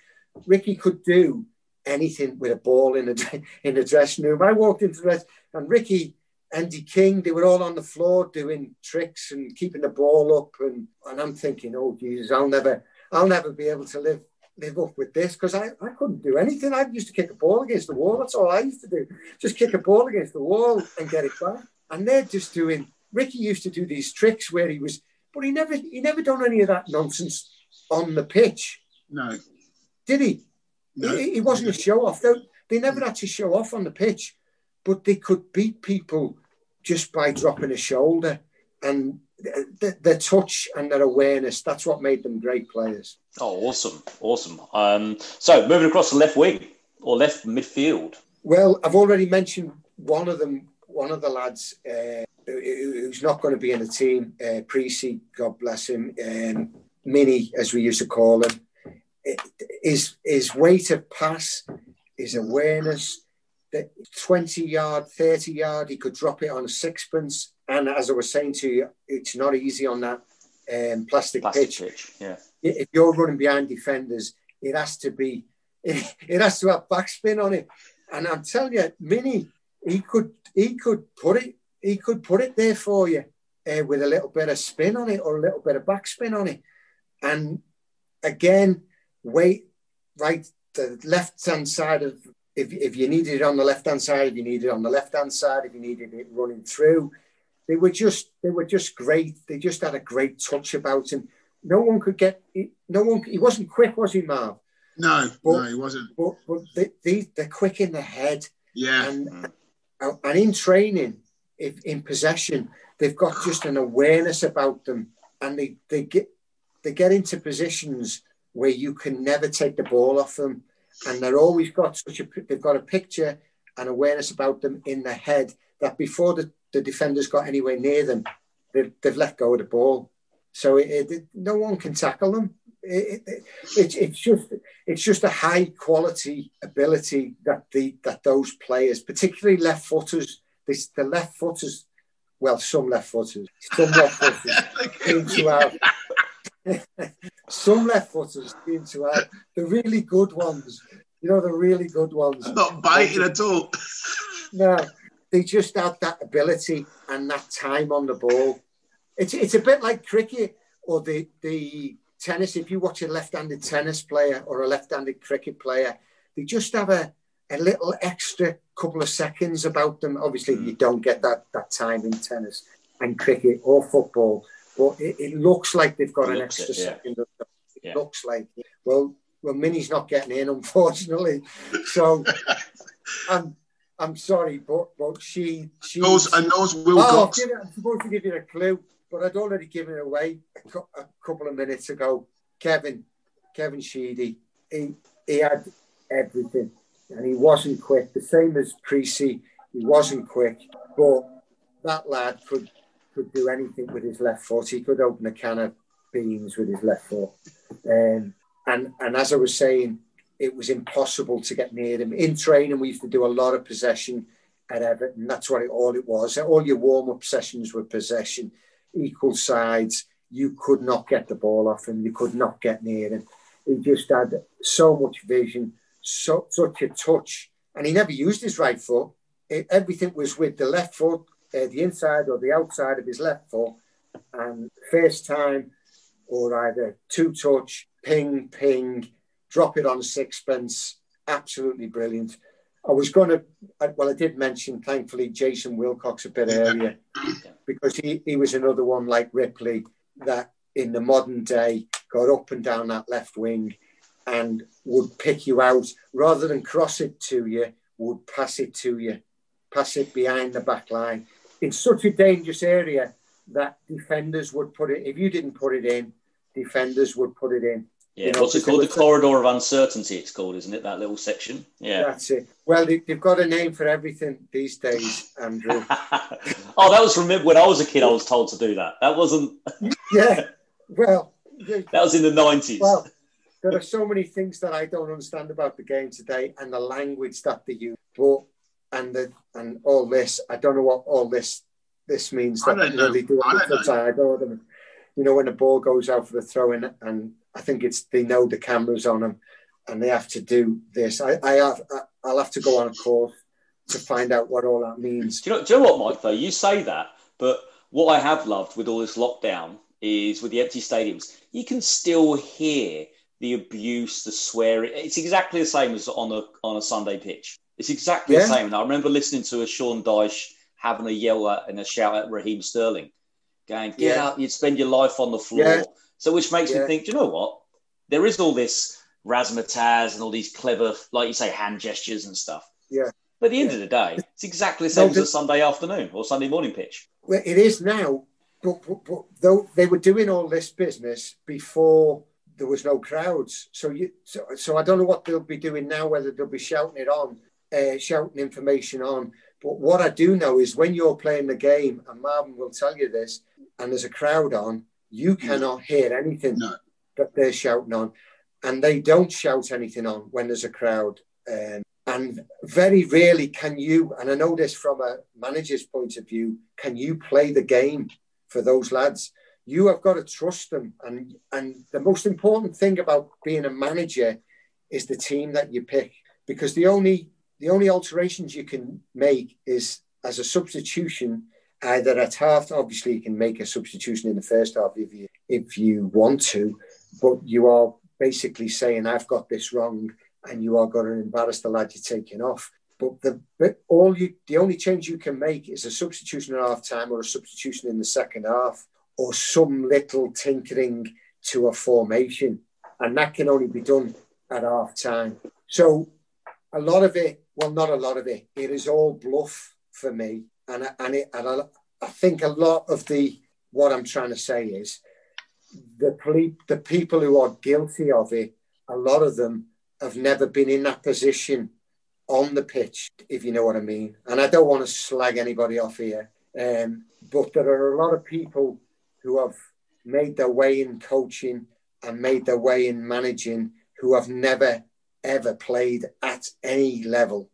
Ricky could do anything with a ball in the in the dressing room. I walked into the and Ricky, Andy King, they were all on the floor doing tricks and keeping the ball up, and and I'm thinking, oh Jesus, I'll never I'll never be able to live live up with this because I, I couldn't do anything. I used to kick a ball against the wall. That's all I used to do. Just kick a ball against the wall and get it back. And they're just doing. Ricky used to do these tricks where he was, but he never he never done any of that nonsense on the pitch, No, did he? no. He, he wasn't a show off. They, they never had to show off on the pitch, but they could beat people just by dropping a shoulder and the, their touch and their awareness. That's what made them great players. Oh, awesome, awesome. Um, so moving across the left wing or left midfield. Well, I've already mentioned one of them. One of the lads uh, who's not going to be in the team, uh, Precy, God bless him, um, Mini, as we used to call him. His his weight of pass, his awareness, the twenty yard, thirty yard, he could drop it on a sixpence. And as I was saying to you, it's not easy on that um, plastic, Plastic pitch pitch. Yeah. if you're running behind defenders, it has to be, it, has to have backspin on it. And I'm telling you, Mini, he could, he could put it, he could put it there for you uh, with a little bit of spin on it or a little bit of backspin on it. And again, wait, right, the left hand side of, if, if you needed it on the left hand side, if you needed it on the left hand side, if you needed it running through, they were just, they were just great. They just had a great touch about him. No one could get no one he wasn't quick was he Marv? No, But- no, he wasn't. but, but they, they, they're quick in the head. Yeah, and and in training if in possession they've got just an awareness about them. And they, they get they get into positions where you can never take the ball off them and they're always got such a they've got a picture and awareness about them in the head that before the, the defenders got anywhere near them they've, they've let go of the ball. So it, it, no one can tackle them. It, it, it, it's just it's just a high quality ability that the that those players, particularly left footers, this the left footers, well, some left footers, some left footers seem to have some left footers seem to have the really good ones. You know, the really good ones. not biting at all. No, they just have that ability and that time on the ball. It's it's a bit like cricket or the the tennis. If you watch a left-handed tennis player or a left-handed cricket player, they just have a, a little extra couple of seconds about them. Obviously, hmm. you don't get that that time in tennis and cricket or football, but it, it looks like they've got It an extra it, yeah. second. Of them. It Yeah. looks like well, well, Minnie's not getting in, unfortunately. So I'm I'm sorry, but but she she Those and those Oh, Wilcox. give I'm supposed to give you a clue, but I'd already given it away a, cou- a couple of minutes ago. Kevin, Kevin Sheedy, he, he had everything and he wasn't quick. The same as Preecey, he wasn't quick, but that lad could could do anything with his left foot. He could open a can of beans with his left foot. Um, and and as I was saying, it was impossible to get near him. In training, we used to do a lot of possession at Everton. That's what it, all it was. All your warm up sessions were possession, equal sides. You could not get the ball off him. You could not get near him. He just had so much vision, so such a touch, and he never used his right foot. It, everything was with the left foot, uh, the inside or the outside of his left foot, and first time or either two touch, ping, ping, drop it on sixpence. Absolutely brilliant. I was going to, well, I did mention, thankfully, Jason Wilcox a bit earlier because he, he was another one like Ripley that in the modern day got up and down that left wing and would pick you out rather than cross it to you, would pass it to you, pass it behind the back line in such a dangerous area that defenders would put it, if you didn't put it in, defenders would put it in. Yeah, You know, what's it called? The corridor of uncertainty. It's called, isn't it? That little section. Yeah. That's it. Well, they, they've got a name for everything these days, Andrew. oh, that was from when I was a kid. I was told to do that. That wasn't. yeah. Well, that was in the nineties. Well, there are so many things that I don't understand about the game today and the language that they use. But and the and all this, I don't know what all this this means. That, I don't know. They do I don't know. I don't know. You know when the ball goes out for the throw in, and I think it's they know the cameras on them, and they have to do this. I, I have I'll have to go on a course to find out what all that means. Do you know, do you know what, Mike? Though you say that, but what I have loved with all this lockdown is with the empty stadiums, you can still hear the abuse, the swearing. It's exactly the same as on a on a Sunday pitch. It's exactly yeah. the same. And I remember listening to a Sean Dyche having a yell at and a shout at Raheem Sterling, going, "Get yeah. out! You'd spend your life on the floor." Yeah. So, which makes me think, do you know what? There is all this razzmatazz and all these clever, like you say, hand gestures and stuff. Yeah. But at the end of the day, it's exactly the same no, as a Sunday afternoon or Sunday morning pitch. Well, it is now, but, but, but though they were doing all this business before there was no crowds. So you, so, so I don't know what they'll be doing now. Whether they'll be shouting it on, uh, shouting information on. But what I do know is when you're playing the game, and Marvin will tell you this, and there's a crowd on, you cannot hear anything no. that they're shouting on, and they don't shout anything on when there's a crowd. Um, and very rarely can you, and I know this from a manager's point of view, can you play the game for those lads? You have got to trust them. And, and the most important thing about being a manager is the team that you pick. Because the only the only alterations you can make is as a substitution, either at half. Obviously, you can make a substitution in the first half if you if you want to, but you are basically saying, "I've got this wrong." and you are going to embarrass the lad you're taking off. But the but all you the only change you can make is a substitution at half time or a substitution in the second half or some little tinkering to a formation. And that can only be done at half time. So a lot of it, well, not a lot of it, it is all bluff for me. And, and, it, and I, I think a lot of the, what I'm trying to say is the, the people who are guilty of it, a lot of them have never been in that position on the pitch, if you know what I mean. And I don't want to slag anybody off here, um, but there are a lot of people who have made their way in coaching and made their way in managing who have never ever played at any level,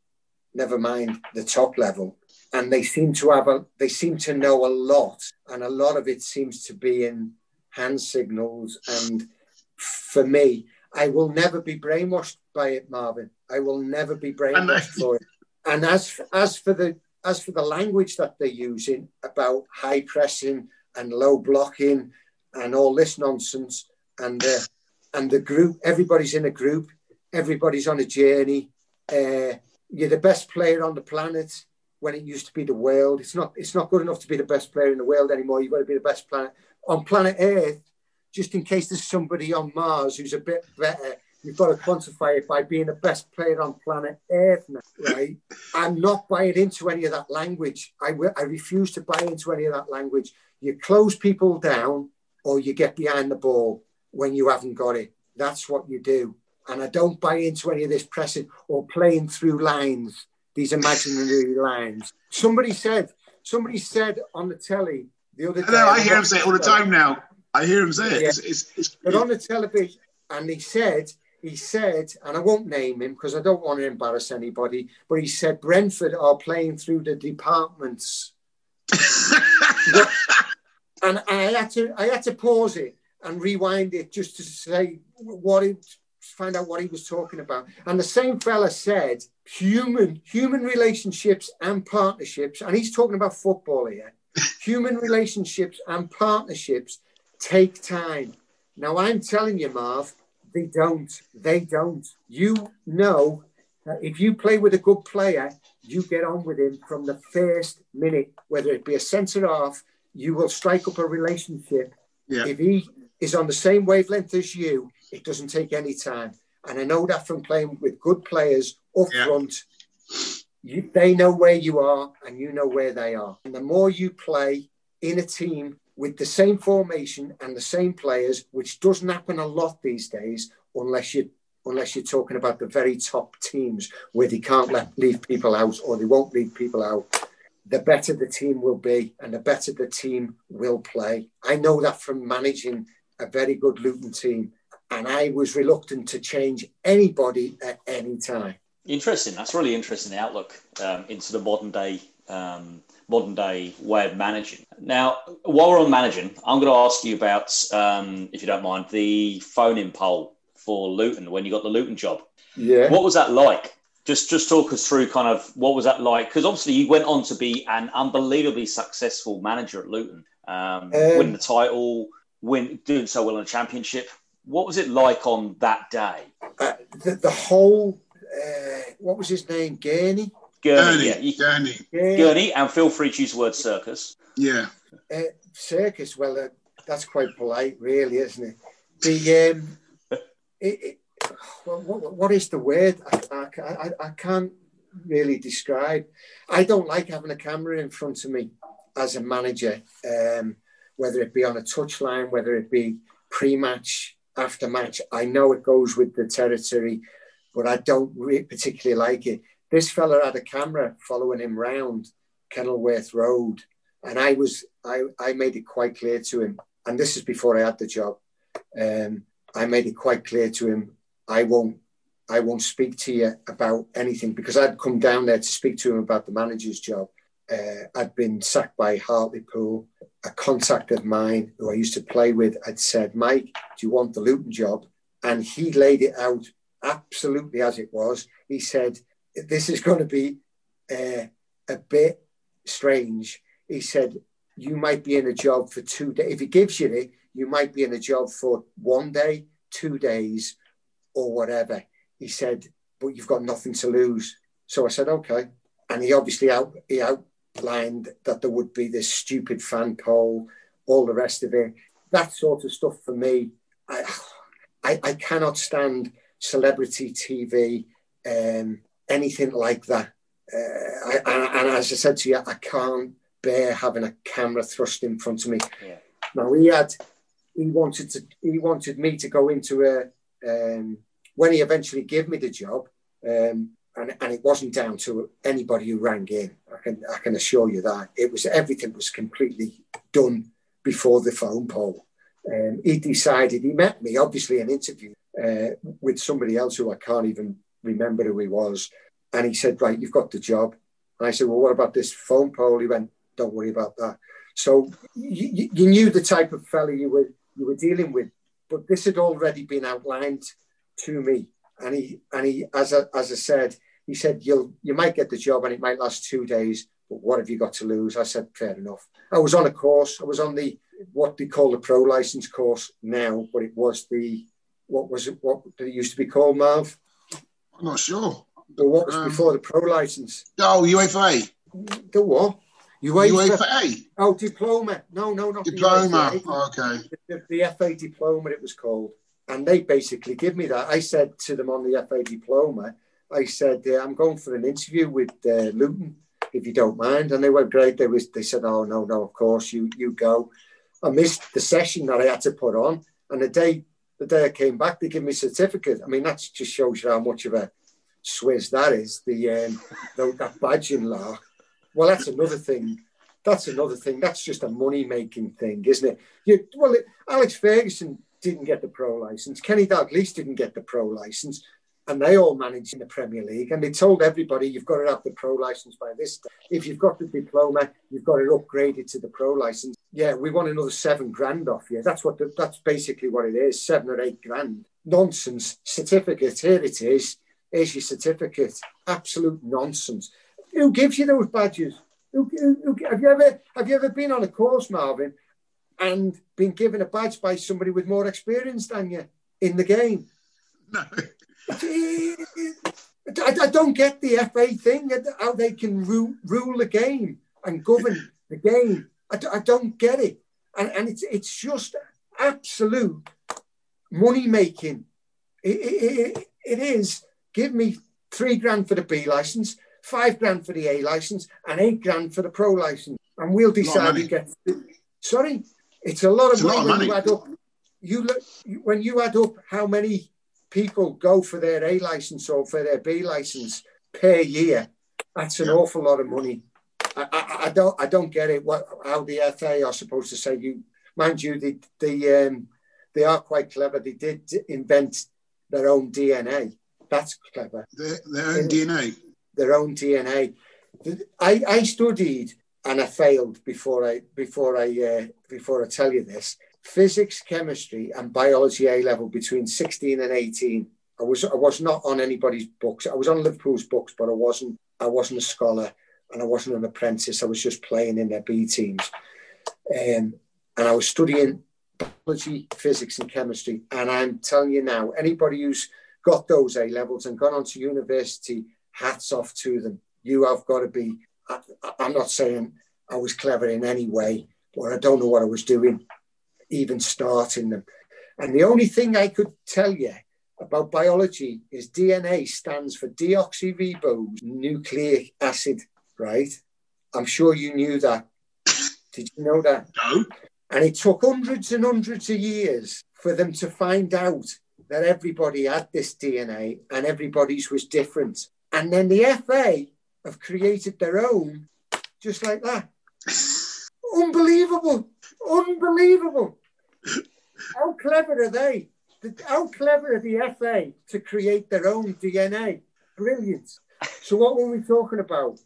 never mind the top level. And they seem to have a, they seem to know a lot, and a lot of it seems to be in hand signals. And for me, I will never be brainwashed by it, Marvin. I will never be brainwashed for it. And as as for the as for the language that they're using about high pressing and low blocking and all this nonsense, and uh, and the group, everybody's in a group, everybody's on a journey. Uh, you're the best player on the planet when it used to be the world. It's not it's not good enough to be the best player in the world anymore. You've got to be the best planet on planet Earth just in case there's somebody on Mars who's a bit better, you've got to quantify it by being the best player on planet Earth now, right? I'm not buying into any of that language. I, w- I refuse to buy into any of that language. You close people down or you get behind the ball when you haven't got it. That's what you do. And I don't buy into any of this pressing or playing through lines, these imaginary lines. Somebody said, somebody said on the telly the other day. No, I hear him say it all the time now. I hear him say it. Yeah. It's, it's, it's, but on the television, and he said, he said, and I won't name him because I don't want to embarrass anybody, but he said Brentford are playing through the departments. and I had to, I had to pause it and rewind it just to say what he, find out what he was talking about. And the same fella said human, human relationships and partnerships, and he's talking about football here. human relationships and partnerships take time. Now, I'm telling you, Marv, they don't. They don't. You know that if you play with a good player, you get on with him from the first minute, whether it be a centre half, you will strike up a relationship. Yeah. If he is on the same wavelength as you, it doesn't take any time. And I know that from playing with good players up yeah. front. You, they know where you are and you know where they are. And the more you play in a team with the same formation and the same players, which doesn't happen a lot these days, unless you unless you're talking about the very top teams where they can't let leave people out or they won't leave people out. The better the team will be, and the better the team will play. I know that from managing a very good Luton team, and I was reluctant to change anybody at any time. Interesting. That's really interesting outlook um, into the modern day um, modern day way of managing. Now, while we're on managing, I'm going to ask you about, um, if you don't mind, the phone in poll for Luton when you got the Luton job. Yeah. What was that like? Just just talk us through kind of what was that like? Because obviously you went on to be an unbelievably successful manager at Luton, um, um, win the title, win doing so well in the championship. What was it like on that day? Uh, the, the whole, uh, what was his name, Gurney? Gurney, yeah. You, Gurney. Gurney, and feel free to use the word circus. Yeah. Uh, circus, well, uh, that's quite polite, really, isn't it? The um, it, it, what, what is the word? I, I, I can't really describe. I don't like having a camera in front of me as a manager, um, whether it be on a touchline, whether it be pre-match, after match. I know it goes with the territory, but I don't re- particularly like it. This fella had a camera following him round Kenilworth Road, and I was I, I made it quite clear to him, and this is before I had the job. Um, I made it quite clear to him I won't I won't speak to you about anything because I'd come down there to speak to him about the manager's job. Uh, I'd been sacked by Hartlepool. A contact of mine who I used to play with had said, Mike, do you want the Luton job? And he laid it out absolutely as it was. He said, This is going to be uh, a bit strange. He said, You might be in a job for two days. If he gives you it, you might be in a job for one day, two days, or whatever. He said, but you've got nothing to lose. So I said, okay. And he obviously out, he outlined that there would be this stupid fan poll, all the rest of it. That sort of stuff for me, I, I, I cannot stand celebrity TV, um, anything like that. Uh, I, and, and, as I said to you, I can't bear having a camera thrust in front of me. Yeah. Now he had, he wanted to, he wanted me to go into a, um, when he eventually gave me the job, um, and, and it wasn't down to anybody who rang in. I can I can assure you that it was everything was completely done before the phone poll. Um, he decided he met me obviously an interview uh, with somebody else who I can't even remember who he was, and he said, "Right, you've got the job." And I said, "Well, what about this phone poll?" He went, "Don't worry about that." So you, you knew the type of fella you were you were dealing with, but this had already been outlined to me. And he and he as I, as I said, he said you'll you might get the job and it might last two days, but what have you got to lose? I said fair enough. I was on a course. I was on the what they call the pro license course now, but it was the what was it? What did it used to be called, Marv? I'm not sure. But what was um, before the pro license? Oh, UEFA. The what? UEFA. UEFA. Oh, diploma. No, no, not diploma. Oh, okay. The, the, the FA diploma, it was called and they basically give me that. I said to them on the FA diploma, I said, uh, I'm going for an interview with uh, Luton, if you don't mind. And they were great. They was they said, Oh no, no, of course, you you go. I missed the session that I had to put on. And the day the day I came back, they give me a certificate. I mean, that just shows you how much of a swizz that is, the um the, that badging law. Well, that's another thing. That's another thing. That's just a money making thing, isn't it? You, well, Alex Ferguson didn't get the pro license. Kenny Dalglish didn't get the pro license. And they all managed in the Premier League. And they told everybody, you've got to have the pro license by this. Day. If you've got the diploma, you've got it upgraded to the pro license. Yeah, we want another seven grand off you. That's what the, that's basically what it is, seven or eight grand. Nonsense. Certificate, here it is. Here's your certificate. Absolute nonsense. Who gives you those badges? Who, who, who, have you ever have you ever been on a course, Marvin, and been given a badge by somebody with more experience than you in the game. No. I, I, don't get the FA thing, how they can rule, rule the game and govern the game. I, I don't get it. And, and it's, it's just absolute money making. It, it, it is. Give me three grand for the B license, five grand for the A license, and eight grand for the pro license. And we'll decide who gets. Sorry? It's a lot of, money, lot of money when you add up. You look when you add up how many people go for their A license or for their B license per year. That's an yeah. awful lot of money. I, I, I, don't I don't get it. What how the FA are supposed to say you mind you the the um, they are quite clever. They did invent their own DNA. That's clever. Their, their own DNA. Their own DNA. I, I studied and I failed before I before I uh, before I tell you this. Physics, chemistry, and biology A level between 16 and 18. I was I was not on anybody's books. I was on Liverpool's books, but I wasn't I wasn't a scholar and I wasn't an apprentice. I was just playing in their B teams. Um, and I was studying biology, physics, and chemistry. And I'm telling you now, anybody who's got those A levels and gone on to university, hats off to them. You have got to be. I, I'm not saying I was clever in any way, but I don't know what I was doing, even starting them. And the only thing I could tell you about biology is DNA stands for deoxyribose nucleic acid, right? I'm sure you knew that. Did you know that? No. And it took hundreds and hundreds of years for them to find out that everybody had this DNA and everybody's was different. And then the FA have created their own just like that. Unbelievable. Unbelievable. How clever are they? How clever are the FA to create their own DNA? Brilliant. So what were we talking about?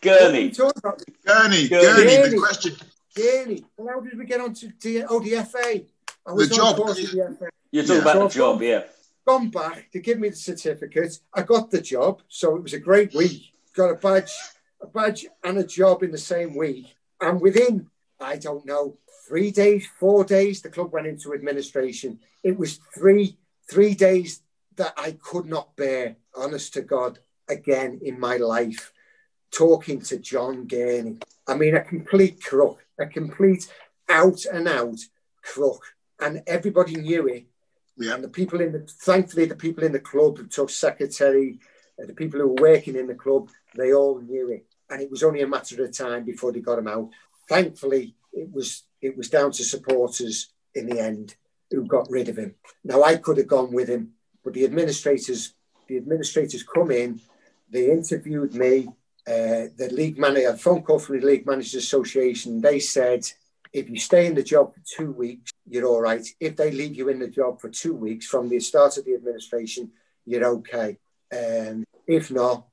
Gurney. Talking about? Gurney, Gurney. Gurney, the question. Gurney. Well, how did we get on to D- oh, the FA? I The on job. course with the FA. You're talking Yeah. about the job, yeah. Gone back to give me the certificate. I got the job, so it was a great week. Got a badge, a badge, and a job in the same week. And within, I don't know, three days, four days, the club went into administration. It was three, three days that I could not bear, honest to God, again in my life. Talking to John Gurney. I mean, a complete crook, a complete out and out crook. And everybody knew it. Yeah. And the people in the, thankfully, the people in the club, the took secretary, uh, the people who were working in the club, they all knew it. And it was only a matter of time before they got him out. Thankfully, it was it was down to supporters in the end who got rid of him. Now I could have gone with him, but the administrators, the administrators come in, they interviewed me. Uh, the league manager, a phone call from the League Managers Association. They said, if you stay in the job for two weeks, you're all right. If they leave you in the job for two weeks from the start of the administration, you're okay. Um, if not,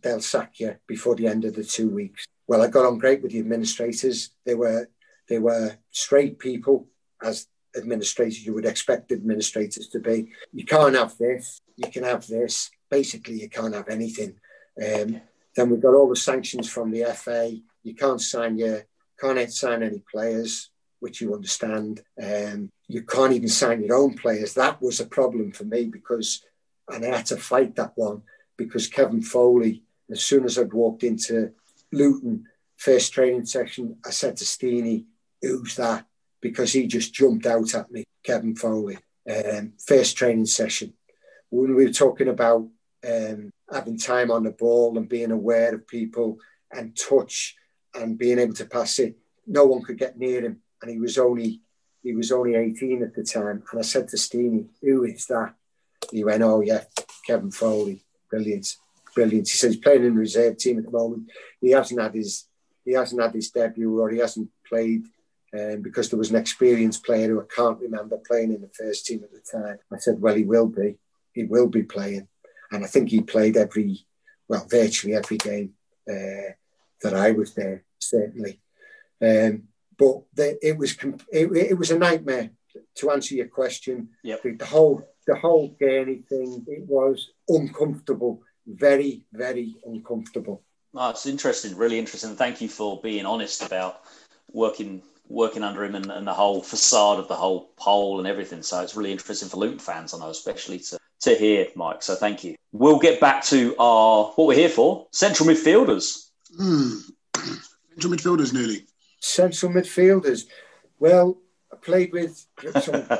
they'll sack you before the end of the two weeks. Well, I got on great with the administrators. They were they were straight people, as administrators you would expect administrators to be. You can't have this. You can have this. Basically, you can't have anything. Um, then we've got all the sanctions from the FA. You can't sign your can't sign any players, which you understand. Um, you can't even sign your own players. That was a problem for me because, and I had to fight that one because Kevin Foley, as soon as I'd walked into Luton first training session, I said to Steenie, "Who's that?" Because he just jumped out at me, Kevin Foley. Um, first training session when we were talking about um, having time on the ball and being aware of people and touch and being able to pass it, no one could get near him, and he was only he was only 18 at the time. And I said to Steenie, "Who is that?" He went, "Oh yeah, Kevin Foley, brilliant, brilliant." He says he's playing in the reserve team at the moment. He hasn't had his he hasn't had his debut or he hasn't played um, because there was an experienced player who I can't remember playing in the first team at the time. I said, "Well, he will be. He will be playing." And I think he played every, well, virtually every game uh, that I was there, certainly. Um, but the, it was com- it, it was a nightmare. To answer your question, Yep. the, the whole the whole Gurney thing, it was uncomfortable, very very uncomfortable. Oh, it's interesting, really interesting. Thank you for being honest about working working under him and, and the whole facade of the whole poll and everything. So it's really interesting for Luton fans, I know, especially to to hear, Mike. So thank you. We'll get back to our what we're here for: central midfielders. Hmm. Central midfielders, nearly. Central midfielders. Well, I played with some.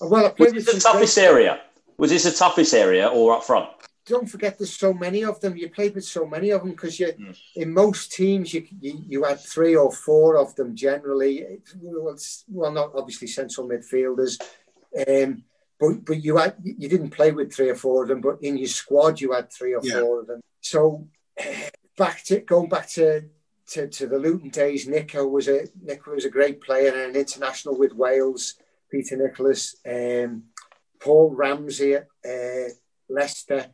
Well, I Was played this with the toughest great- area? Was this the toughest area or up front? Don't forget there's so many of them. You played with so many of them because you, Mm. in most teams, you, you you had three or four of them generally. Well, well, not obviously central midfielders, um, but but you had you didn't play with three or four of them, but in your squad you had three or Yeah. four of them. So back to going back to. To, to the Luton days, Nico was a Nico was a great player and an international with Wales. Peter Nicholas, um, Paul Ramsey at uh, Leicester,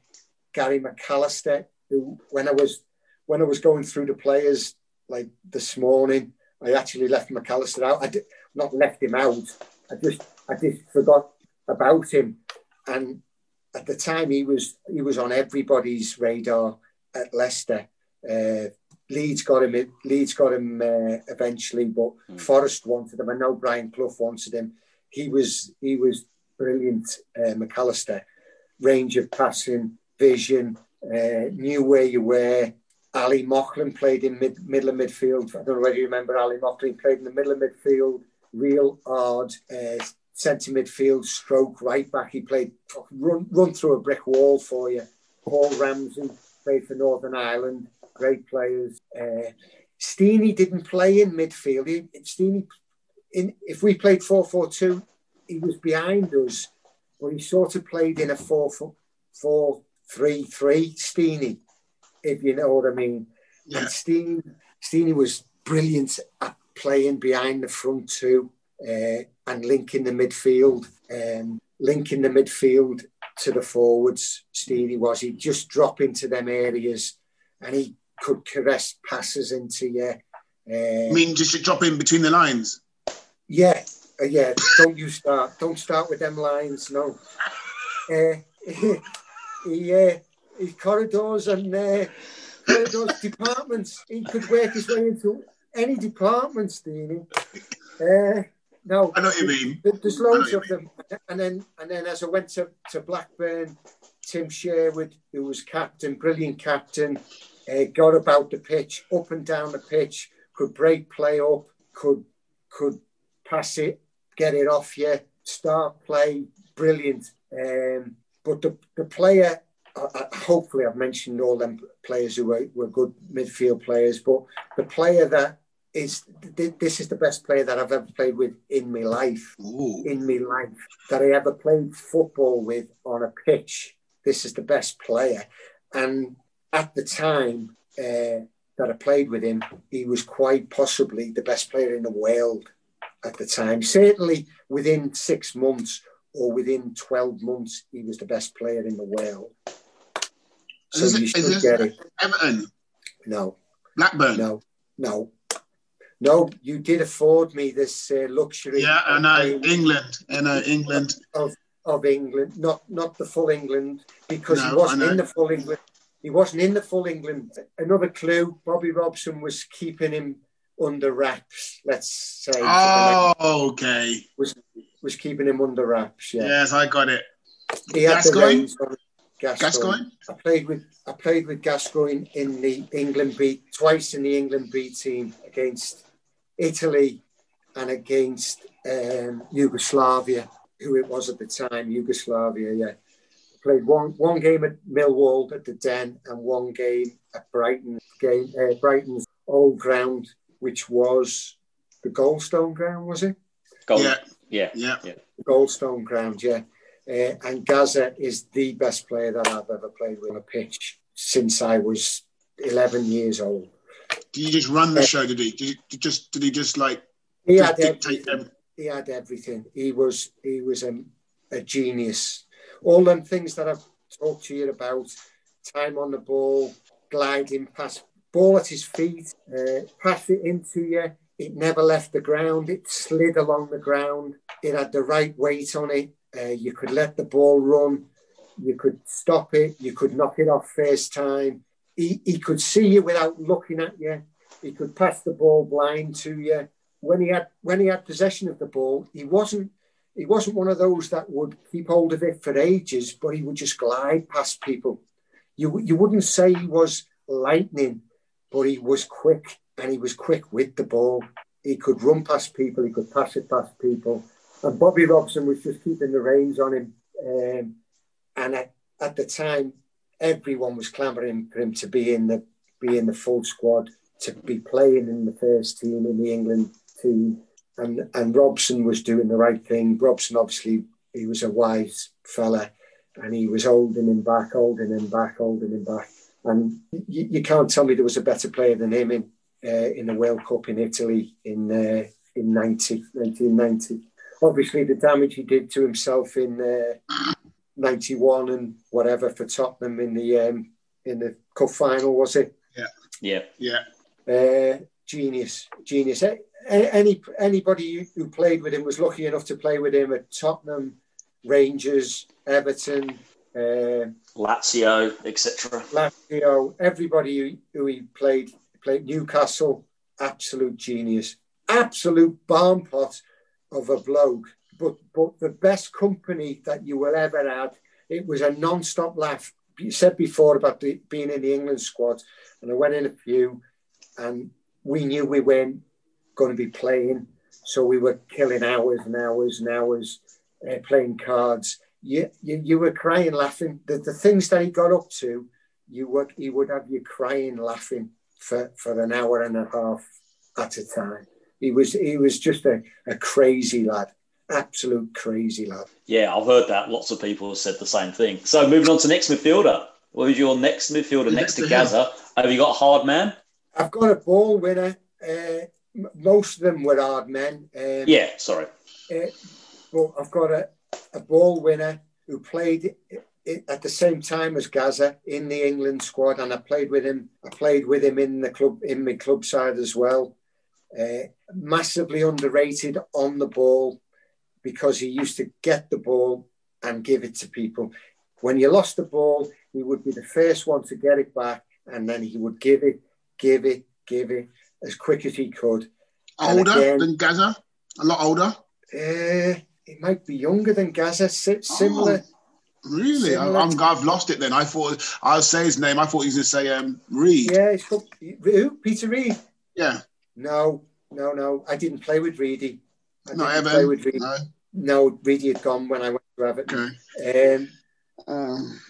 Gary McAllister. Who, when I was when I was going through the players like this morning, I actually left McAllister out. I did, not left him out. I just I just forgot about him, and at the time he was he was on everybody's radar at Leicester. Uh, Leeds got him. Leeds got him uh, eventually, but mm. Forest wanted him. I know Brian Clough wanted him. He was he was brilliant. Uh, McAllister, range of passing, vision, uh, knew where you were. Ali Mauchlen played in mid, middle of midfield. I don't know whether you remember Ali Mauchlen played in the middle of midfield, real hard uh, centre midfield, stroke right back. He played run run through a brick wall for you. Paul Ramsey played for Northern Ireland great players. Uh, Steenie didn't play in midfield. He, Steenie, in, if we played 4 4 2, he was behind us, but he sort of played in a 4 4 3 3 Steenie, if you know what I mean. Yeah. And Steenie, Steenie was brilliant at playing behind the front two uh, and linking the midfield, um, linking the midfield to the forwards. Steenie was. He'd just drop into them areas and he could caress passes into you. Uh, I mean, just to drop in between the lines. Yeah, uh, yeah. Don't you start. Don't start with them lines. No. Uh, he, uh, he corridors and uh, corridors departments. He could work his way into any department, Steenie. Uh, no, I know what you mean. There's loads of them, and then and then as I went to, to Blackburn, Tim Sherwood, who was captain, brilliant captain, uh, got about the pitch, up and down the pitch, could break play up, could could pass it, get it off you, start play, brilliant. Um, but the, the player, uh, uh, hopefully I've mentioned all them players who were, were good midfield players, but the player that is this is the best player that I've ever played with in my life. Ooh. In my life that I ever played football with on a pitch. This is the best player, and at the time uh, that I played with him, he was quite possibly the best player in the world at the time. Certainly within six months or within 12 months, he was the best player in the world. So is should get it. Everton? No. Blackburn? No, no. No, you did afford me this uh, luxury. Yeah, I know. England. I know, England. Of, of England, not not the full England, because no, he wasn't in the full England he wasn't in the full England. Another clue: Bobby Robson was keeping him under wraps. Let's say. Oh, okay. Was was keeping him under wraps. Yeah. Yes, I got it. He Gascoigne. Gascoigne. Gascoigne. I played with I played with Gascoigne in the England B twice in the England B team against Italy and against um, Yugoslavia, who it was at the time. Yugoslavia, yeah played one one game at Millwall at the Den and one game at Brighton game uh, Brighton's old ground, which was the Goldstone ground, was it? Gold. Yeah, yeah, yeah. yeah. Goldstone ground, yeah. Uh, and Gazza is the best player that I've ever played with on a pitch since I was 11 years old. Did you just run the uh, show? Did he? Did he just? Did he just like? He had everything. Them? He had everything. He was. He was a, a genius all them things that I've talked to you about, time on the ball, gliding past, ball at his feet, uh, pass it into you. It never left the ground. It slid along the ground. It had the right weight on it. Uh, you could let the ball run. You could stop it. You could knock it off first time. He, he could see you without looking at you. He could pass the ball blind to you. When he had when he had possession of the ball, he wasn't he wasn't one of those that would keep hold of it for ages, but he would just glide past people. You, you wouldn't say he was lightning, but he was quick and he was quick with the ball. He could run past people, he could pass it past people. And Bobby Robson was just keeping the reins on him. Um, and at, at the time, everyone was clamouring for him to be in the be in the full squad, to be playing in the first team in the England team and and Robson was doing the right thing. Robson obviously he was a wise fella, and he was holding him back, holding him back, holding him back. And you, you can't tell me there was a better player than him in in the World Cup in Italy in uh, in 90, 1990. obviously the damage he did to himself in uh, 91 and whatever for Tottenham in the um, in the cup final was it Yeah. Yeah. uh, genius genius A- a- any anybody who played with him was lucky enough to play with him at Tottenham Rangers Everton uh, Lazio, etc. Lazio everybody who, who he played played Newcastle absolute genius. Absolute barn pot of a bloke. But but the best company that you will ever have it was a non-stop laugh. You said before about the, being in the England squad and I went in a few and we knew we weren't going to be playing. So we were killing hours and hours and hours uh, playing cards. You, you you were crying laughing. The, the things that he got up to you would he would have you crying laughing for, for an hour and a half at a time he was he was just a, a crazy lad absolute crazy lad Yeah, I've heard that. Lots of people have said the same thing. So moving on to next midfielder. What is your next midfielder next to to. Gazza? Have you got a hard man? I've got a ball winner. Uh, most of them were hard men. Um, Yeah, sorry. uh, but I've got a, a ball winner who played i- i- at the same time as Gazza in the England squad, and I played with him. I played with him in the club in my club side as well. Uh, massively underrated on the ball because he used to get the ball and give it to people. When you lost the ball, he would be the first one to get it back, and then he would give it, give it, give it as quick as he could. Older again- than Gazza, a lot older. Uh, he might be younger than Gazza, si- similar. Really, I, I'm, I've lost it. Then I thought I'll say his name. I thought he was going to say um, Reid. Yeah, it's called, who? Peter Reid? Yeah, No, no, no. I didn't play with Reidy. I not didn't play with Reidy. No. No, Reidy had gone when I went to Everton. Okay. Um, Um,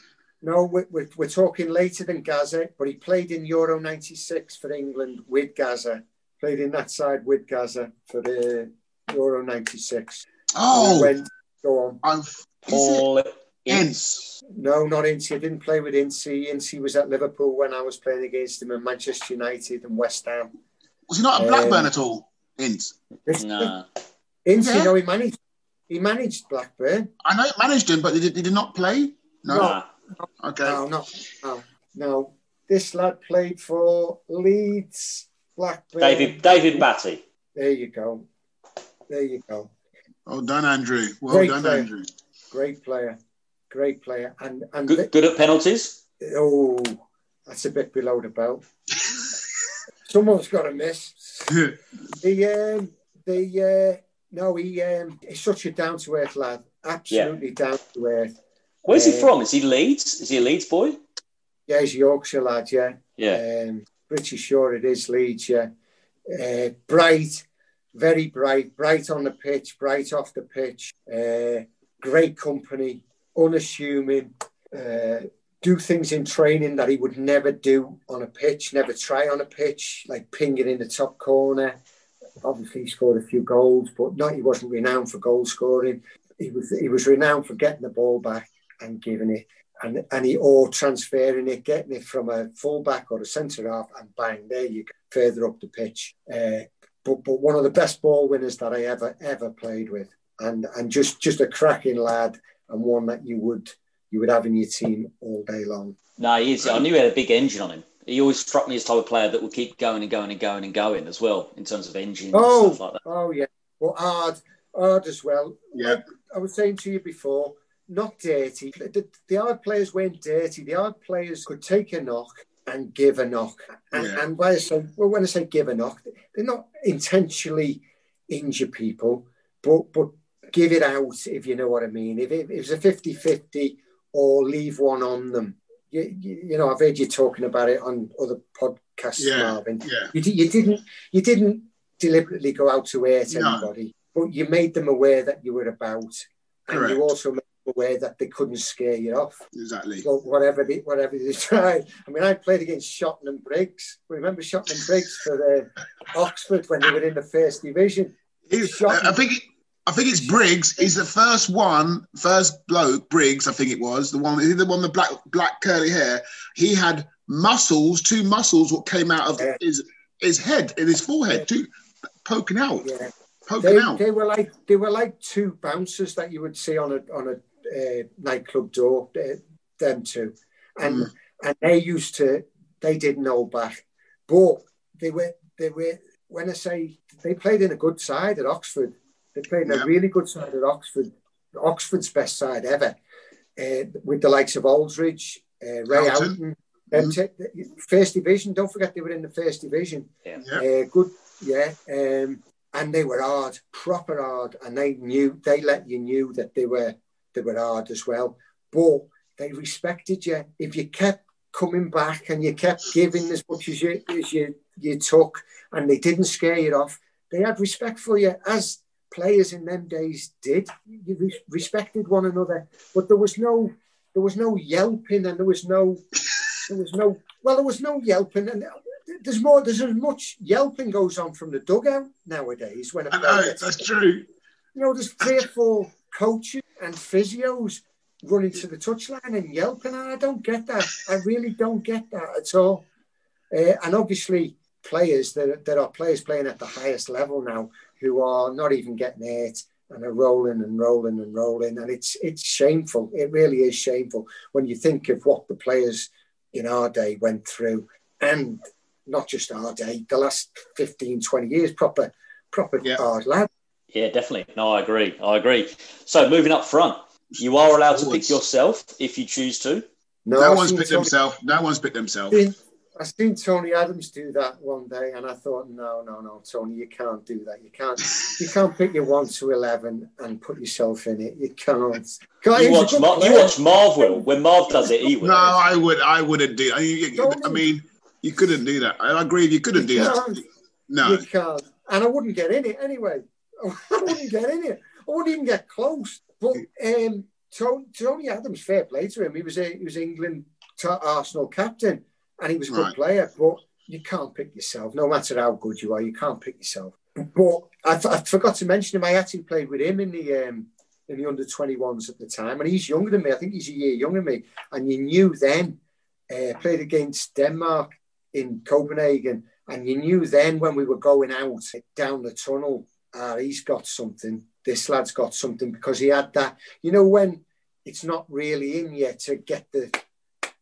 no, we're, we're, we're talking later than Gazza, but he played in Euro 96 for England with Gazza. Played in that side with Gazza for the Euro 96. oh, When, go on. I've. Is it? Paul Ince. No, not Ince. I didn't play with Ince. Ince was at Liverpool when I was playing against him in Manchester United and West Ham. Was he not a Um, Blackburn at all? Ince. No. Ince, Yeah. you know, he managed. He managed Blackburn. I know he managed him, but he did, he did not play. No. Nah. Okay. No, no, no, no. This lad played for Leeds, Blackburn. David David Batty. There you go. There you go. Well done, Andrew. Well Great done, player. Andrew. Great player. Great player. And and Good, good at penalties. oh, that's a bit below the belt. Someone's got to miss. The um, the uh, no, he um, he's such a down to earth lad. Absolutely down to earth. Where's he Uh, from? Is he Leeds? Is he a Leeds boy? Yeah, he's a Yorkshire lad. Yeah. Yeah. Um, pretty sure it is Leeds, yeah. Uh, bright, very bright, bright on the pitch, bright off the pitch. Uh, great company, unassuming. Uh, do things in training that he would never do on a pitch, never try on a pitch, like pinging in the top corner. Obviously, he scored a few goals, but not he wasn't renowned for goal scoring. He was he was renowned for getting the ball back and giving it and and he or transferring it, getting it from a fullback or a centre half, and bang, there you go, further up the pitch. Uh, but but one of the best ball winners that I ever ever played with, and and just just a cracking lad, and one that you would you would have in your team all day long. No, he is. I knew he had a big engine on him. He always struck me as the type of player that would keep going and going and going and going as well in terms of engine Oh, and stuff like that. oh yeah, well hard hard as well. Yeah. Like I was saying to you before. Not dirty. The, the hard players weren't dirty. The hard players could take a knock and give a knock. And, Yeah. and when I say well, when I say give a knock, they're not intentionally injure people, but but give it out if you know what I mean. If it, if it's a 50-50 or leave one on them. You, you, you know, I've heard you talking about it on other podcasts, Yeah. Marvin. Yeah. You, you didn't you didn't deliberately go out to hurt No. anybody, but you made them aware that you were about, and Correct. you also made them aware that they couldn't scare you off. Exactly. So whatever they whatever they tried. I mean, I played against Shotton and Briggs. Remember Shotton and Briggs for the Oxford when they were in the first division. He- Shocking. I think I think it's Briggs. He's the first one, first bloke, Briggs, I think it was, the one he the one with black black curly hair. He had muscles, two muscles what came out of Yeah. his his head, in his forehead, two poking out. Yeah, poking they, out. they were like they were like two bouncers that you would see on a on a uh, nightclub door. Uh, them two, and Mm. and they used to they didn't know back, but they were they were when I say they played in a good side at Oxford. They played Yeah. a really good side at Oxford, Oxford's best side ever, uh, with the likes of Aldridge, uh, Ray Houghton. Houghton. them t- first division. Don't forget they were in the first division. Yeah. Yeah. Uh, good, yeah. Um, and they were hard, proper hard, and they knew they let you knew that they were they were hard as well. But they respected you if you kept coming back and you kept giving as much as you as you you took, and they didn't scare you off. They had respect for you as players in them days did. You re- respected one another, but there was no there was no yelping and there was no there was no well there was no yelping and there's more there's as much yelping goes on from the dugout nowadays when a I know, gets that's true. you know, there's three or four coaches and physios running to the touchline and yelping, and I don't get that. I really don't get that at all. Uh, and obviously, players that there are players playing at the highest level now who are not even getting hit and are rolling and rolling and rolling, and it's it's shameful. It really is shameful when you think of what the players in our day went through, and not just our day, the last 15, 20 years, proper proper Yeah. hard lads. Yeah, definitely. No, I agree. I agree. So moving up front, you are allowed to pick yourself if you choose to. No I've one's picked Tony- himself. No one's picked himself. Seen, I seen Tony Adams do that one day, and I thought, no, no, no, Tony, you can't do that. You can't, you can't pick your one to eleven and put yourself in it. You can't. God, You watch, Mar- you watch Marv will. When Marv does it, he will. No, I would. I wouldn't do. I mean, you, I mean, you couldn't do that. I agree. with You couldn't do You that. can't. No. You can't. And I wouldn't get in it anyway. I wouldn't get in it. I wouldn't even get close. But um, Tony, Tony Adams, fair play to him. He was a, he was England to Arsenal captain, and he was a good Right. player. But you can't pick yourself, no matter how good you are. You can't pick yourself. But I, I forgot to mention him. I actually played with him in the um, in the under 21s at the time, and he's younger than me. I think he's a year younger than me. And you knew then, uh, played against Denmark in Copenhagen, and you knew then when we were going out down the tunnel, ah, he's got something. This lad's got something because he had that. You know when it's not really in yet to get the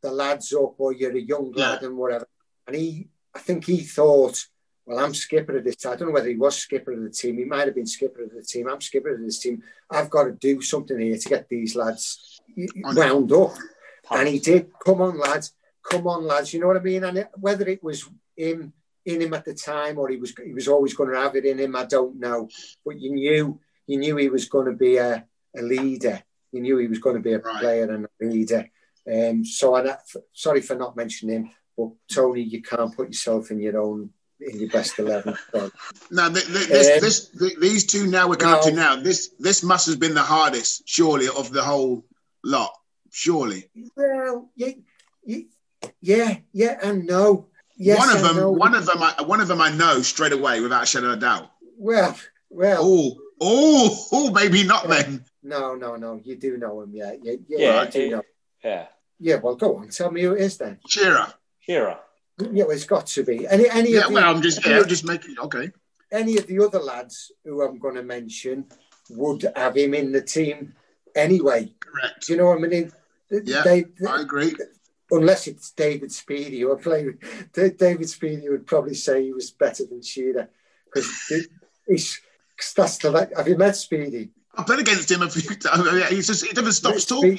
the lads up, or you're a young lad and whatever. And he, I think he thought, well, I'm skipper of this. I don't know whether he was skipper of the team. He might have been skipper of the team. I'm skipper of this team. I've got to do something here to get these lads wound up. And he did. Come on, lads. Come on, lads. You know what I mean? And it, whether it was him in him at the time or he was he was always going to have it in him, I don't know. But you knew you knew he was going to be a, a leader. You knew he was going to be a Right. player and a leader. Um, so I sorry for not mentioning him, but Tony, you can't put yourself in your own in your best eleven. So, Now, th- th- this, Um, this, th- these two now we're coming up to now. This, this must have been the hardest, surely, of the whole lot. Surely, well, yeah, yeah, yeah, yeah, and no. Yes one of them, no. one of them, I, one of them, I know straight away without a shadow of a doubt. Well, well. Oh, oh, oh, maybe not then. No, no, no. You do know him, yeah. Yeah, yeah, Yeah, you do it- know. Yeah. Yeah, well, go on. Tell me who it is then. Shearer. Shearer. Yeah, well, it's got to be. Any, any, Yeah, of the, well, I'm just, any, yeah, I'm just making. Okay, any of the other lads who I'm going to mention would have him in the team anyway. correct. Do you know what I mean? Yeah, They, I agree. unless it's David Speedie who I play with. David Speedie would probably say he was better than Shearer because he's. 'cause That's the like. Have you met Speedie? I played against him a few times. Yeah, He just, he never stops talking.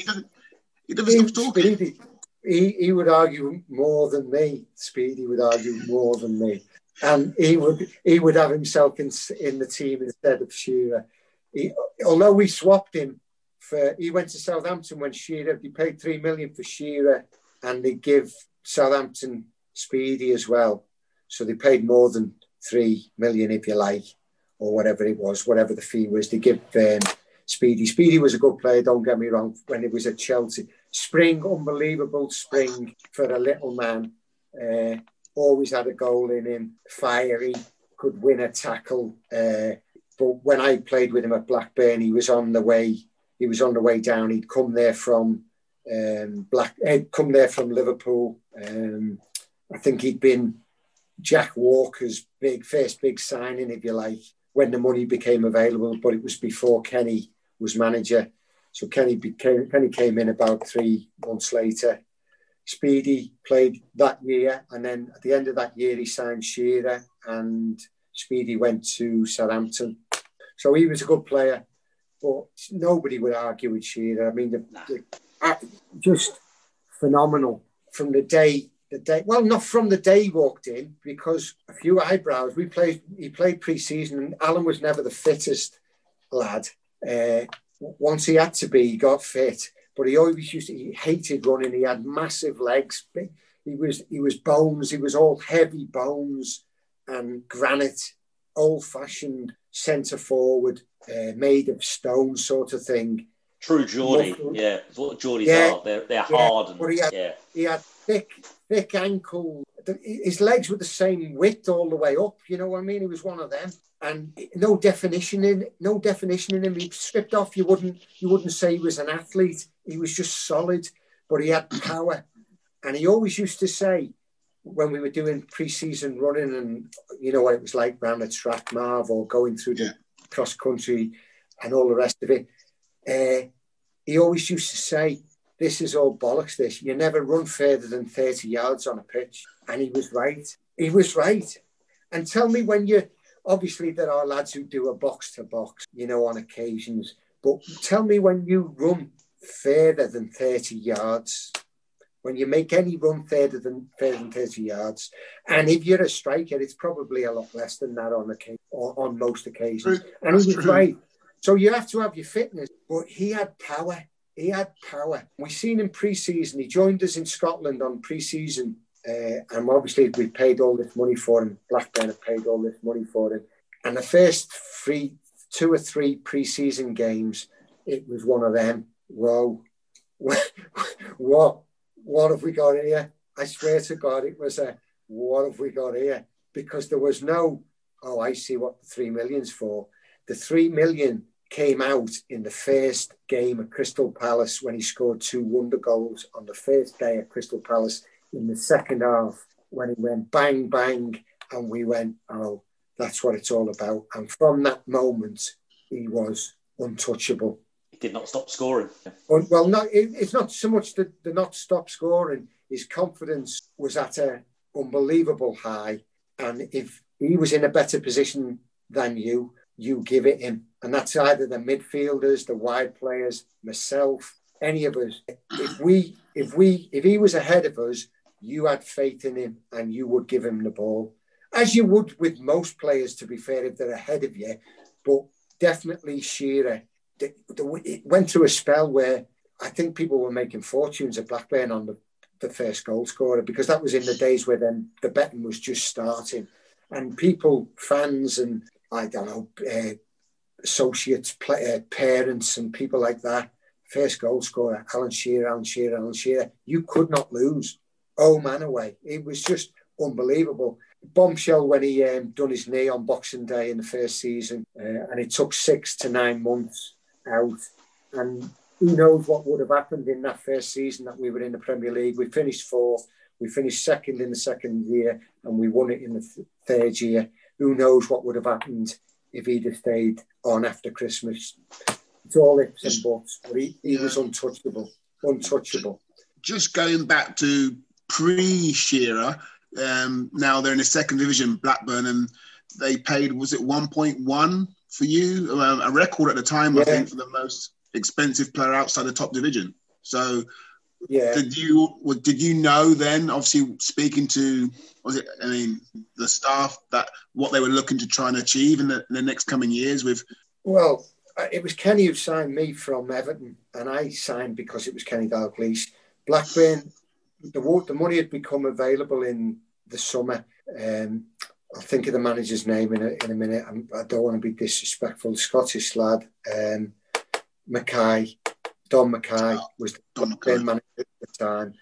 He, never stops talking. Speedie, he, he would argue more than me. Speedie would argue more than me, and he would he would have himself in in the team instead of Shearer. He, although we swapped him for, he went to Southampton when Shearer. He paid three million for Shearer, and they give Southampton Speedie as well. So they paid more than three million, if you like, or whatever it was, whatever the fee was. They give um, Speedie. Speedie was a good player. Don't get me wrong. When he was at Chelsea, spring, unbelievable spring for a little man. Uh, always had a goal in him. Fiery, could win a tackle. Uh, but when I played with him at Blackburn, he was on the way. He was on the way down. He'd come there from um, Black. He'd come there from Liverpool. Um, I think he'd been Jack Walker's big first big signing, if you like. when the money became available, but it was before Kenny was manager. So Kenny became Kenny came in about three months later. Speedie played that year, and then at the end of that year, he signed Shearer, and Speedie went to Southampton. So he was a good player, but nobody would argue with Shearer. I mean, the, the, uh, just phenomenal from the day the day. Well, not from the day he walked in, because a few eyebrows. We played. He played pre-season, and Alan was never the fittest lad. Uh, once he had to be, he got fit, but he always used to, he hated running. He had massive legs. He was he was bones. He was all heavy bones and granite, old-fashioned centre forward, uh, made of stone sort of thing. True Geordie, yeah. what Geordies yeah, are. They're, they're yeah, hard. And, he had, yeah. he had thick, thick ankle. His legs were the same width all the way up. You know what I mean? He was one of them, and no definition in no definition in him. He stripped off. You wouldn't you wouldn't say he was an athlete. He was just solid, but he had power. And he always used to say, when we were doing pre-season running, and you know what it was like around the track, Marv, or going through the cross country, and all the rest of it. Uh, he always used to say, this is all bollocks, this. You never run further than 30 yards on a pitch. And he was right. He was right. And tell me when you, obviously, there are lads who do a box to box, you know, on occasions. But tell me when you run further than 30 yards, when you make any run further than, further than 30 yards. And if you're a striker, it's probably a lot less than that on, occasion, on most occasions. And he was true. right. So you have to have your fitness, but he had power. He had power. We seen him pre-season. He joined us in Scotland on pre-season, uh, and obviously we paid all this money for him. Blackburn have paid all this money for him. And the first three, two or three pre-season games, it was one of them. Whoa, what, what have we got here? I swear to God, it was a what have we got here? Because there was no, oh, I see what the three million's for. The three million came out in the first game at Crystal Palace when he scored two wonder goals on the first day at Crystal Palace in the second half when he went bang bang and we went oh that's what it's all about. And from that moment he was untouchable. He did not stop scoring. Well no it, it's not so much the, the not stop scoring. His confidence was at an unbelievable high. And if he was in a better position than you you give it him. And that's either the midfielders, the wide players, myself, any of us. If we, if we, if he was ahead of us, you had faith in him and you would give him the ball, as you would with most players. To be fair, if they're ahead of you, but definitely Shearer. The, the, it went through a spell where I think people were making fortunes at Blackburn on the, the first goal scorer because that was in the days where then the betting was just starting, and people, fans, and I don't know, uh, associates, play, uh, parents, and people like that. First goal scorer, Alan Shearer, Alan Shearer, Alan Shearer. You could not lose. Oh man, away! It was just unbelievable. Bombshell when he um, done his knee on Boxing Day in the first season, uh, and it took six to nine months out. And who knows what would have happened in that first season that we were in the Premier League? We finished fourth. We finished second in the second year, and we won it in the th- third year who knows what would have happened if he'd have stayed on after Christmas. It's all ifs and buts, but he, he yeah. was untouchable, untouchable. Just going back to pre Shearer, um, now they're in the second division, Blackburn, and they paid, was it 1.1 for you? Um, a record at the time, yeah. I think, for the most expensive player outside the top division. So yeah. Did you did you know then? Obviously, speaking to was it? I mean, the staff that what they were looking to try and achieve in the, in the next coming years with. Well, uh, it was Kenny who signed me from Everton, and I signed because it was Kenny Dalglish. Blackburn, the the money had become available in the summer. Um, I'll think of the manager's name in a, in a minute. I'm, I do not want to be disrespectful. Scottish lad, um, Mackay. Don Mackay was the manager at the time,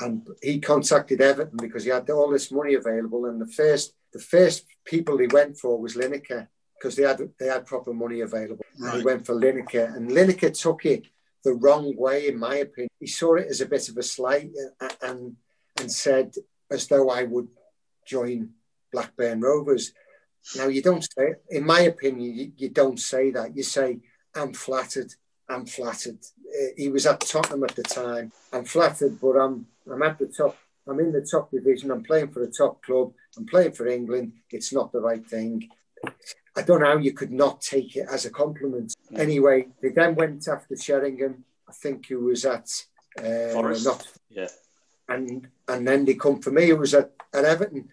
and he contacted Everton because he had all this money available. And the first, the first people he went for was Lineker because they had they had proper money available. Right. he went for Lineker, and Lineker took it the wrong way, in my opinion. He saw it as a bit of a slight, uh, and and said as though I would join Blackburn Rovers. Now you don't say, in my opinion, you, you don't say that. You say, "I'm flattered. I'm flattered." Uh, he was at Tottenham at the time. I'm flattered, but I'm I'm at the top. I'm in the top division. I'm playing for a top club. I'm playing for England. It's not the right thing. I don't know how you could not take it as a compliment. Anyway, they then went after Sheringham. I think he was at uh, Forest. not, Yeah. and and then they come for me. It was at, at Everton,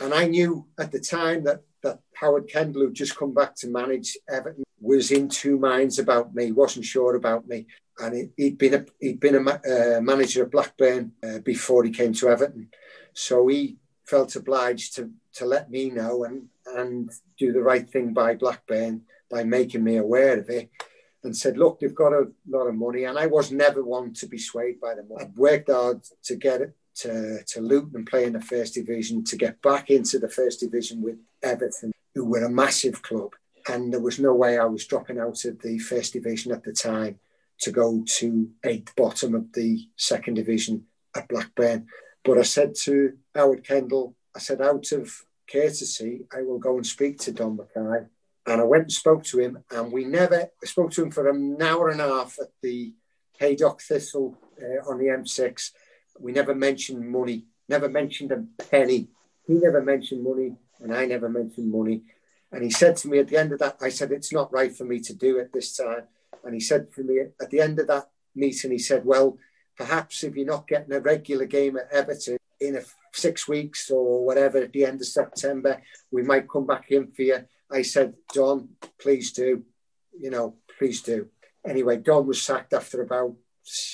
and I knew at the time that that Howard Kendall, who'd just come back to manage Everton, was in two minds about me. wasn't sure about me, and he, he'd been a he'd been a ma- uh, manager at Blackburn uh, before he came to Everton, so he felt obliged to to let me know and and do the right thing by Blackburn by making me aware of it and said, look, they've got a lot of money. And I was never one to be swayed by the money. I'd worked hard to get it to, to Luton and play in the first division, to get back into the first division with Everton, who were a massive club. And there was no way I was dropping out of the first division at the time to go to eighth bottom of the second division at Blackburn. But I said to Howard Kendall, I said, out of courtesy, I will go and speak to Don Mackay and I went and spoke to him, and we never I spoke to him for an hour and a half at the Haydock Thistle uh, on the M6. We never mentioned money, never mentioned a penny. He never mentioned money, and I never mentioned money. And he said to me at the end of that, I said, It's not right for me to do it this time. And he said to me at the end of that meeting, he said, Well, perhaps if you're not getting a regular game at Everton in a six weeks or whatever at the end of September, we might come back in for you. I said, Don, please do, you know, please do. Anyway, Don was sacked after about,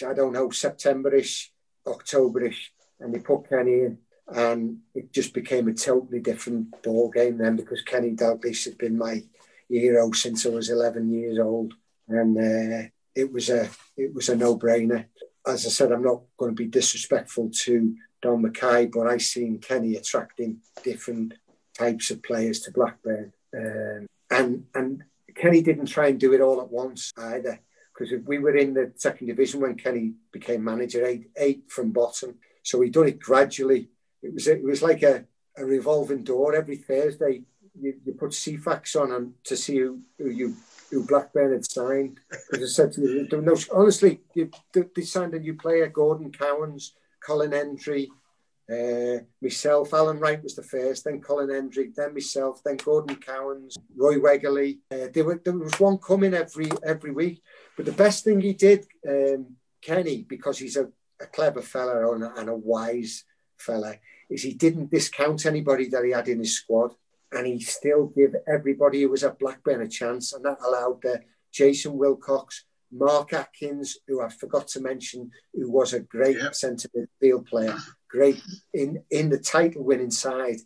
I don't know, September-ish, October-ish, and they put Kenny in. And it just became a totally different ball game then because Kenny Dalglish had been my hero since I was 11 years old. And uh, it was a it was a no-brainer. As I said, I'm not going to be disrespectful to Don Mackay, but I seen Kenny attracting different types of players to Blackburn. Um, and and Kenny didn't try and do it all at once either, because we were in the second division when Kenny became manager, eight eight from bottom. So he done it gradually. It was it was like a, a revolving door every Thursday. You, you put Ceefax on and to see who, who you who Blackburn had signed. Because I said to me, no, honestly, you, they signed a new player, Gordon Cowans, Colin Hendry, uh, myself, Alan Wright was the first, then Colin Hendry, then myself, then Gordon Cowans, Roy Wegerle. Uh, there, were, there was one coming every every week. But the best thing he did, um, Kenny, because he's a, a clever fella and a, and a wise fella, is he didn't discount anybody that he had in his squad. And he still give everybody who was at Blackburn a chance. And that allowed uh, Jason Wilcox, Mark Atkins, who I forgot to mention, who was a great centre midfield player, great in in the title winning side.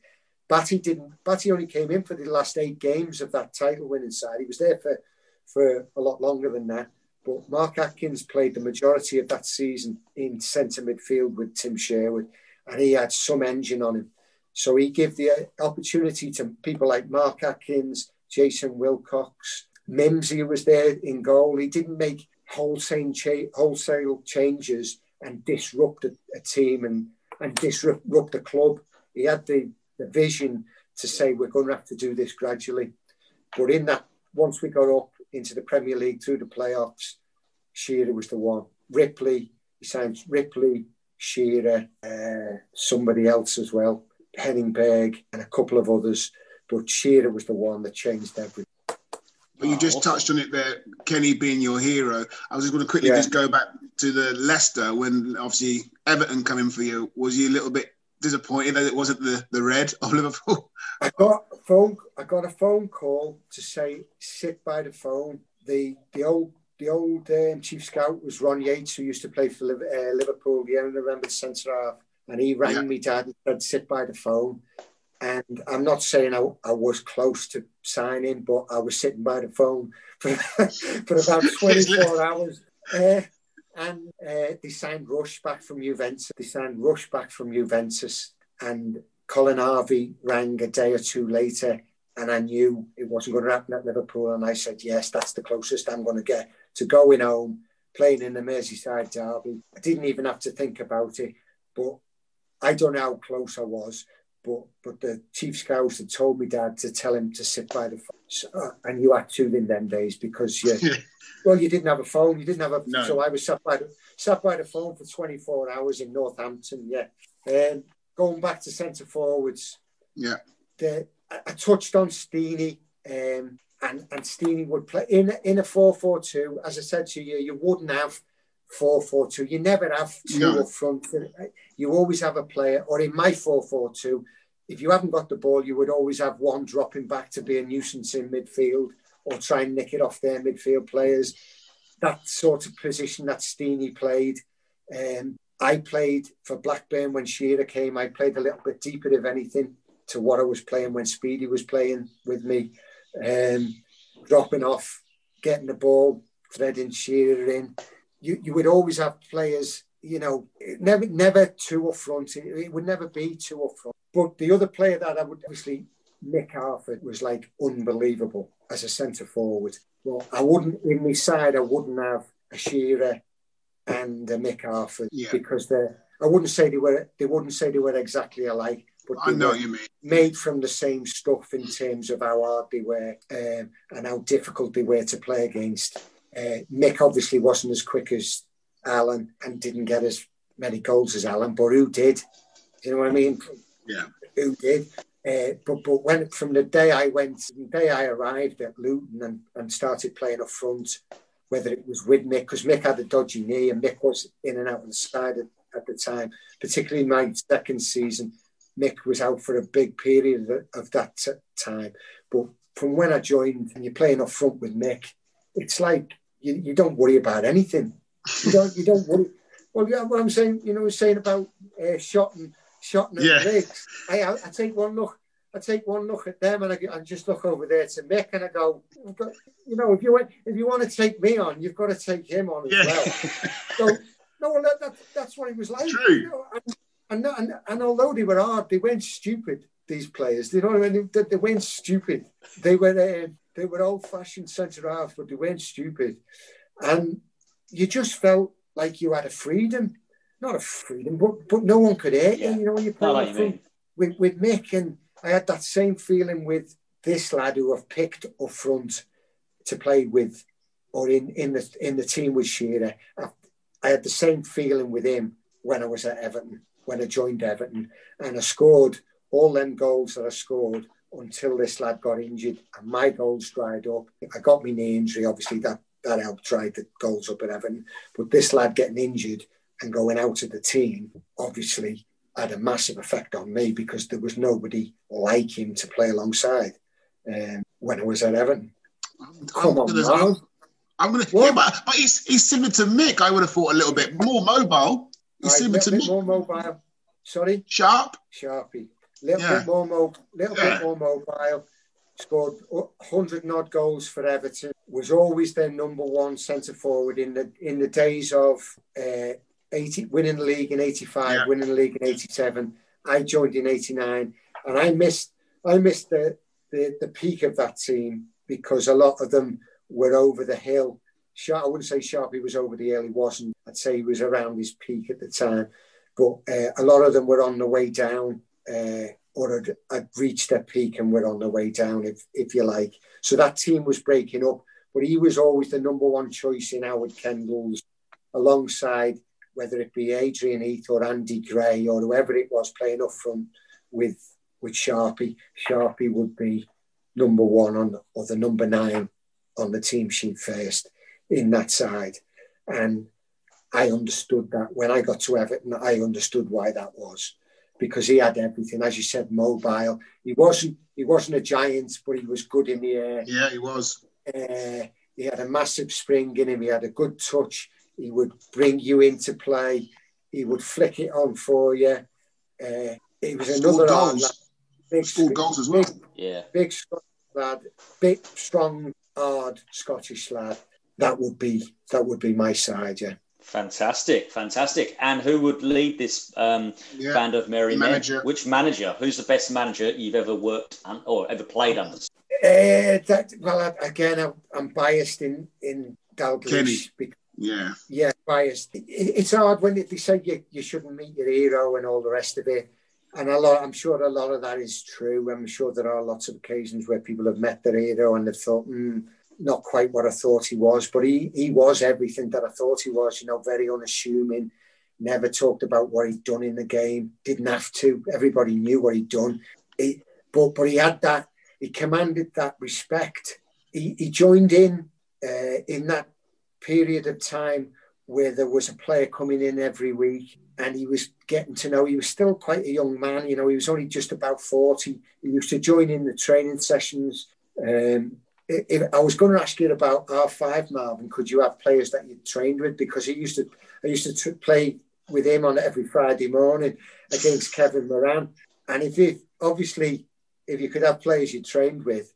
Batty didn't. Batty only came in for the last eight games of that title winning side. He was there for for a lot longer than that. But Mark Atkins played the majority of that season in centre midfield with Tim Sherwood, and he had some engine on him. So he gave the opportunity to people like Mark Atkins, Jason Wilcox, Mimsy was there in goal. He didn't make wholesale cha- wholesale changes and disrupt a, a, team and and disrupt the club. He had the, the vision to say we're going to have to do this gradually. But in that, once we got up into the Premier League through the playoffs, Shearer was the one. Ripley, he signed Ripley, Shearer, uh, somebody else as well, Henning Berg, and a couple of others. But Shearer was the one that changed everything. Well, you just touched on it there, Kenny being your hero. I was just going to quickly yeah. just go back to the Leicester when obviously Everton coming for you. Was you a little bit disappointed that it wasn't the, the red of Liverpool? I got a phone. I got a phone call to say sit by the phone. The the old the old um, chief scout was Ron Yeats, who used to play for uh, Liverpool. Yeah, I remember the centre half, and he rang yeah. me dad and said sit by the phone. And I'm not saying I, I, was close to signing, but I was sitting by the phone for, for about 24 hours. Uh, and uh, they signed Rush back from Juventus. They signed Rush back from Juventus. And Colin Harvey rang a day or two later, and I knew it wasn't going to happen at Liverpool. And I said, Yes, that's the closest I'm going to get to going home, playing in the Merseyside derby. I didn't even have to think about it, but I don't know how close I was but but the chief scouts had told me dad to tell him to sit by the phone, uh, and you had to in them days because you, well, you didn't have a phone, you didn't have a. No. So I was sat by the sat by the phone for 24 hours in Northampton. Yeah, um, going back to centre forwards. Yeah, the, I, I touched on Steenie. Um, and and Steenie would play in in a four four two. As I said to you, you wouldn't have four four two. You never have two no. up front. You always have a player, or in my four four two, if you haven't got the ball, you would always have one dropping back to be a nuisance in midfield or try and nick it off their midfield players. That sort of position that Steenie played. Um, I played for Blackburn when Shearer came. I played a little bit deeper, if anything, to what I was playing when Speedie was playing with me. Um, dropping off, getting the ball, threading Shearer in. You, you would always have players, you know, never never two up front. It, it would never be two up front. But the other player that I would obviously Mick Harford was like unbelievable as a centre forward. Well, I wouldn't in my side. I wouldn't have a Shearer and a Mick Harford yeah. because they're, I wouldn't say they were. They wouldn't say they were exactly alike, but I know you mean made from the same stuff in terms of how hard they were um, and how difficult they were to play against. Uh, Mick obviously wasn't as quick as Alan and didn't get as many goals as Alan, but who did? You know what I mean? Yeah. Who did? Uh, but but when from the day I went, the day I arrived at Luton and, and started playing up front, whether it was with Mick, because Mick had a dodgy knee and Mick was in and out of the side at, at the time, particularly my second season, Mick was out for a big period of, of that t- time. But from when I joined and you're playing up front with Mick, it's like you, you don't worry about anything. You don't you don't worry. Well, yeah, what I'm saying, you know, I'm saying about uh, shot and shot and yeah. legs. I, I, I take one look. I take one look at them and I, I just look over there to Mick and I go, you know, if you want, if you want to take me on, you've got to take him on as yeah. well. so, no, that, that, that's what he was like. True. You know, and, and, and, and, although they were hard, they weren't stupid. These players, you know what I mean? They, they weren't stupid. They were uh, they were old-fashioned centre halves, but they weren't stupid. And you just felt like you had a freedom not a freedom, but but no one could hate yeah. you. You know, you play like you with with Mick, and I had that same feeling with this lad who I've picked up front to play with, or in in the in the team with Shearer. I, I had the same feeling with him when I was at Everton, when I joined Everton, and I scored all them goals that I scored until this lad got injured and my goals dried up. I got my knee injury, obviously that that helped dry the goals up at Everton. But this lad getting injured and going out of the team obviously had a massive effect on me because there was nobody like him to play alongside um, when I was at Everton. I'm, Come on, I'm gonna, yeah, but, but he's, he's similar to Mick. I would have thought a little bit more mobile. He's right, similar to Mick. More mobile. Sorry. Sharp. Sharpy. Little yeah. bit more mobile. Little yeah. bit more mobile. Scored hundred odd goals for Everton. Was always their number one centre forward in the in the days of uh, 80, winning the league in 85, yeah. winning the league in 87. I joined in 89 and I missed I missed the, the, the peak of that team because a lot of them were over the hill. I wouldn't say Sharpie was over the hill, he wasn't. I'd say he was around his peak at the time. But uh, a lot of them were on the way down uh, or had, had, reached their peak and were on the way down, if, if you like. So that team was breaking up, but he was always the number one choice in Howard Kendall's alongside whether it be Adrian Heath or Andy Gray or whoever it was playing up front with with Sharpie, Sharpie would be number one on or the number nine on the team sheet first in that side. And I understood that when I got to Everton, I understood why that was because he had everything, as you said, mobile. He wasn't he wasn't a giant, but he was good in the air. Yeah, he was. Uh, he had a massive spring in him. He had a good touch. He would bring you into play. He would flick it on for you. Uh, he was another goals. Lad, big, Scored goals as well. Big, yeah, big lad, big, strong, hard Scottish lad. That would be that would be my side. Yeah. Fantastic, fantastic. And who would lead this um, yeah. band of merry manager. men? Which manager? Who's the best manager you've ever worked on, or ever played under? Uh, that, well, again, I'm, I'm biased in in Dalglish because yeah. Yeah, biased. It, it's hard when they say you, you shouldn't meet your hero and all the rest of it. and a lot, I'm sure a lot of that is true. I'm sure there are lots of occasions where people have met their hero and they've thought, mm, not quite what I thought he was, but he he was everything that I thought he was. You know, very unassuming, never talked about what he'd done in the game. Didn't have to. Everybody knew what he'd done. He, but but he had that. He commanded that respect. He, he joined in uh, in that period of time where there was a player coming in every week and he was getting to know he was still quite a young man you know he was only just about 40 he used to join in the training sessions um, I was going to ask you about R5 Marvin could you have players that you trained with because he used to I used to play with him on every Friday morning against Kevin Moran and if it obviously if you could have players you trained with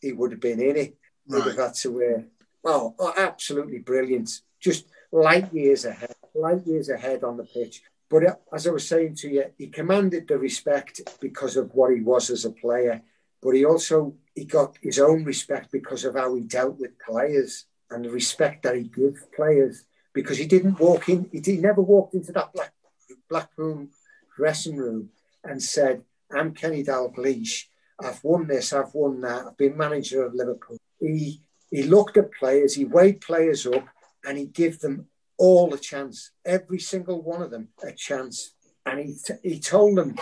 he would have been in it right. would have had to wear oh, oh absolutely brilliant just light years ahead light years ahead on the pitch. But uh, as I was saying to you, he commanded the respect because of what he was as a player. But he also he got his own respect because of how he dealt with players and the respect that he gave players. Because he didn't walk in, he, he never walked into that black black room dressing room and said, "I'm Kenny Dalglish. I've won this, I've won that. I've been manager of Liverpool." He he looked at players, he weighed players up, and he gave them all a chance, every single one of them a chance. And he, t- he told them,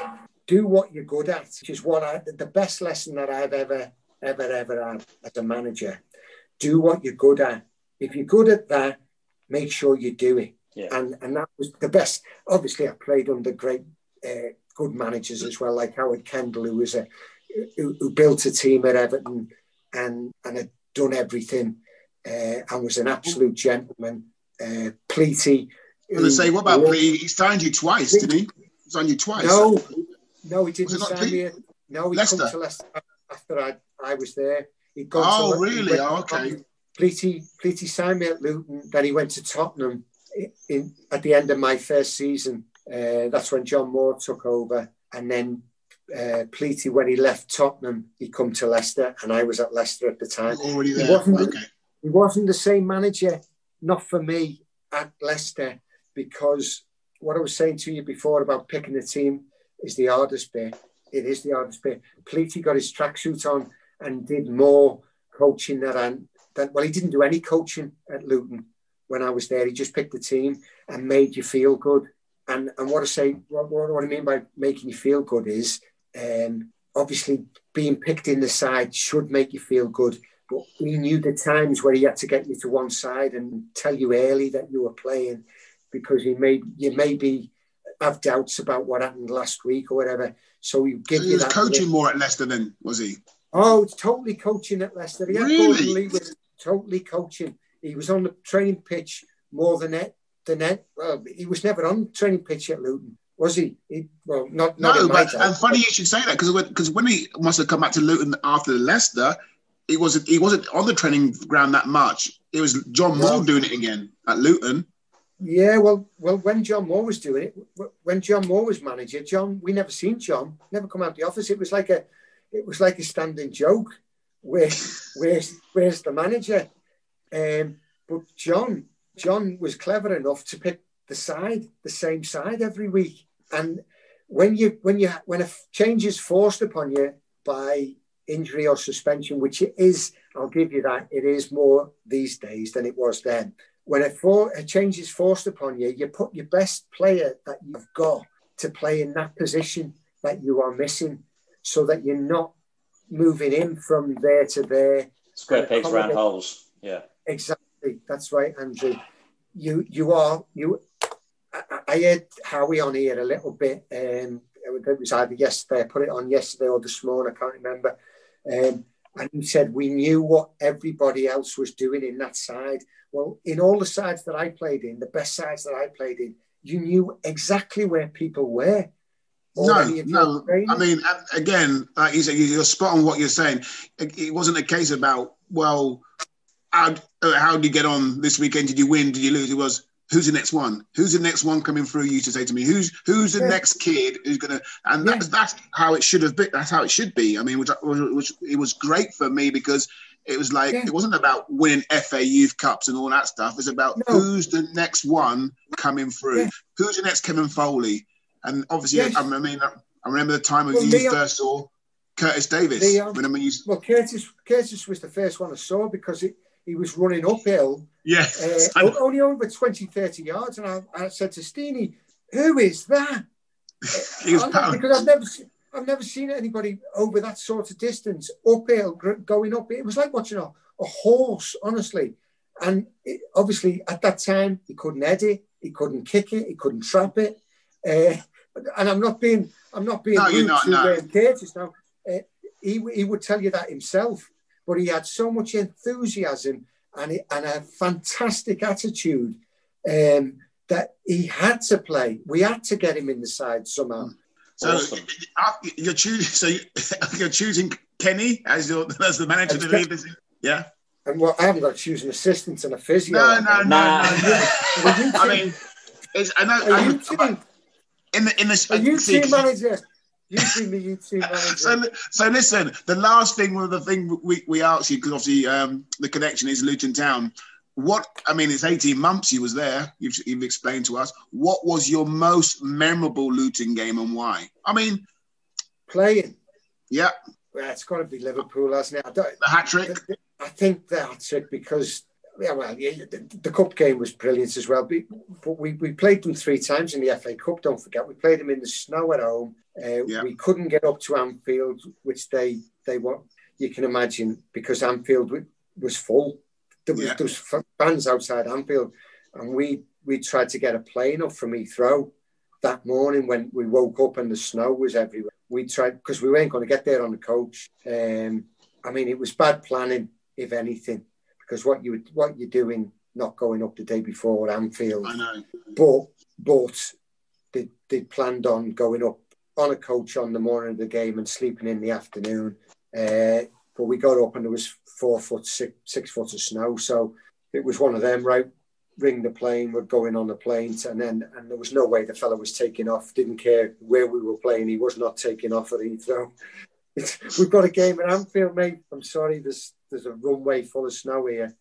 do what you're good at, which is what I, the best lesson that I've ever, ever, ever had as a manager. Do what you're good at. If you're good at that, make sure you do it. Yeah. And, and that was the best. Obviously, I played under great, uh, good managers as well, like Howard Kendall, who was a, who, who built a team at Everton and, and had done everything uh, and was an absolute gentleman uh, Pleaty. I was going to say, what about Pleaty? He signed you twice, didn't he? He signed you twice. No, no, he didn't sign me. No, he Leicester? come to Leicester after I, I was there. He got oh, to, really? Oh, okay. Pleaty, Pleaty signed me at Luton. Then he went to Tottenham in, in at the end of my first season. Uh, that's when John Moore took over, and then uh, Pleaty, when he left Tottenham, he come to Leicester, and I was at Leicester at the time. Already there. He wasn't, okay. he wasn't the same manager not for me at Leicester because what I was saying to you before about picking the team is the hardest bit. It is the hardest bit. Pleaty got his tracksuit on and did more coaching than, than well, he didn't do any coaching at Luton when I was there. He just picked the team and made you feel good. And and what I say, what, what I mean by making you feel good is um, obviously being picked in the side should make you feel good but he knew the times where he had to get you to one side and tell you early that you were playing because he may you maybe have doubts about what happened last week or whatever. So he give so he was coaching more at Leicester then, was he? Oh, totally coaching at Leicester. He really? was totally coaching. He was on the training pitch more than it than it. Well, he was never on training pitch at Luton. Was he? he well, not, not no, but and funny you should say that because because when he must have come back to Luton after Leicester, he wasn't he wasn't on the training ground that much. It was John Moore doing it again at Luton. Yeah, well, well, when John Moore was doing it, when John Moore was manager, John, we never seen John, never come out the office. It was like a, it was like a standing joke. Where, where's, where's the manager? Um, but John, John was clever enough to pick the side, the same side every week. And when you, when you, when a change is forced upon you by injury or suspension, which it is, I'll give you that, it is more these days than it was then. When a, for, a change is forced upon you, you put your best player that you've got to play in that position that you are missing so that you're not moving in from there to there. Square pegs round holes. Yeah. Exactly. That's right, Andrew. You you are you I, I heard Howie on here a little bit um it was either yesterday, I put it on yesterday or this morning, I can't remember. Um, and he said, we knew what everybody else was doing in that side. Well, in all the sides that I played in, the best sides that I played in, you knew exactly where people were. No, no. I mean, again, like you said, you're spot on what you're saying. It wasn't a case about, well, how, uh, how did you get on this weekend? Did you win? Did you lose? It was, who's the next one? Who's the next one coming through you to say to me, who's who's the yeah. next kid who's gonna? And yeah. that's that's how it should have been. That's how it should be. I mean, which, which it was great for me because it was like yeah. it wasn't about winning FA Youth Cups and all that stuff. It's about no. who's the next one coming through. Who's the next Kevin Foley? And obviously, yes. I, I mean, I remember the time well, you first saw Curtis Davies. Leon, remember you... Well, Curtis Curtis was the first one I saw because it, he was running uphill. Yes. Uh, only over 20, 30 yards. And I, I said to Steenie, who is that? uh, because I've never seen, I've never seen anybody over that sort of distance, uphill, going up. It was like watching a, a horse, honestly. And it, obviously, at that time, he couldn't edit, he couldn't kick it, he couldn't trap it. Uh, and I'm not being, I'm not being no, rude not, to no. Curtis now. Uh, he, he would tell you that himself, but he had so much enthusiasm and, and a fantastic attitude um, that he had to play. We had to get him in the side somehow. So awesome. You're choosing. So you're choosing Kenny as your as the manager to lead this. Yeah. And well, I haven't got to choose an assistant and a physio. No, no, no, no. no. I mean, I know. Are you team, in the in the. Are you team manager? You team the YouTube manager. So, so listen. The last thing, one of the thing we we asked you because obviously um, the connection is Luton Town what I mean, it's 18 months you was there. You've, you've, explained to us. What was your most memorable Luton game and why? I mean, playing. Yeah. Well, it's got to be Liverpool, hasn't it? I don't, the hat trick. I think the hat trick because yeah, well, yeah, the, the, cup game was brilliant as well. But we, we played them three times in the FA Cup. Don't forget, we played them in the snow at home. Uh, yeah. We couldn't get up to Anfield, which they they want. You can imagine because Anfield was full there was, yeah. there was fans outside Anfield, and we we tried to get a plane up from Heathrow that morning when we woke up and the snow was everywhere. We tried because we weren't going to get there on the coach. Um, I mean, it was bad planning, if anything, because what you what you're doing, not going up the day before Anfield. I know. But but they they planned on going up on a coach on the morning of the game and sleeping in the afternoon. Uh, but we got up and there was four foot, six, six foot of snow. So it was one of them, right? Ring the plane, we're going on the plane. And then, and there was no way the fella was taking off, didn't care where we were playing. He was not taking off at Heathrow. We've got a game at Anfield, mate. I'm sorry, there's there's a runway full of snow here.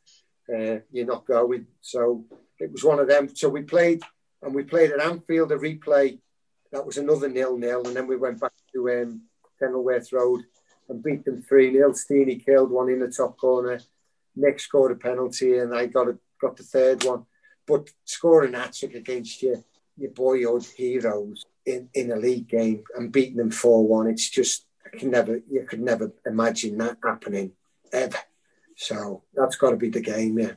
Uh, you're not going. So it was one of them. So we played, and we played at Anfield a replay. That was another nil nil, and then we went back to um, Kenilworth Road and beat them 3 0. Steenie killed one in the top corner. Nick scored a penalty, and I got a, got the third one. But scoring hat trick against your, your boyhood heroes in, in a league game and beating them 4 1, it's just, I can never, you could never imagine that happening ever. So that's got to be the game, yeah.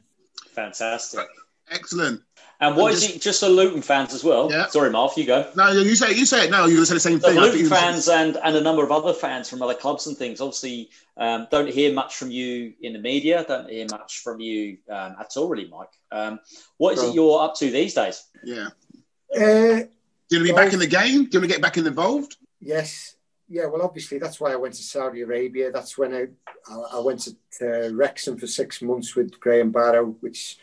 Fantastic. Excellent. And what is it? Just for Luton fans as well. Yeah. Sorry, Mark, you go. No, you say you say it. No, you're going to say the same the thing. Luton fans and and a number of other fans from other clubs and things. Obviously, um, don't hear much from you in the media. Don't hear much from you um, at all, really, Mike. Um, what is it you're up to these days? Yeah. Uh, do you want to be back in the game? Do you want to get back involved? Yes. Yeah, well, obviously that's why I went to Saudi Arabia. That's when I I, went to, to Wrexham for six months with Graham Barrow, which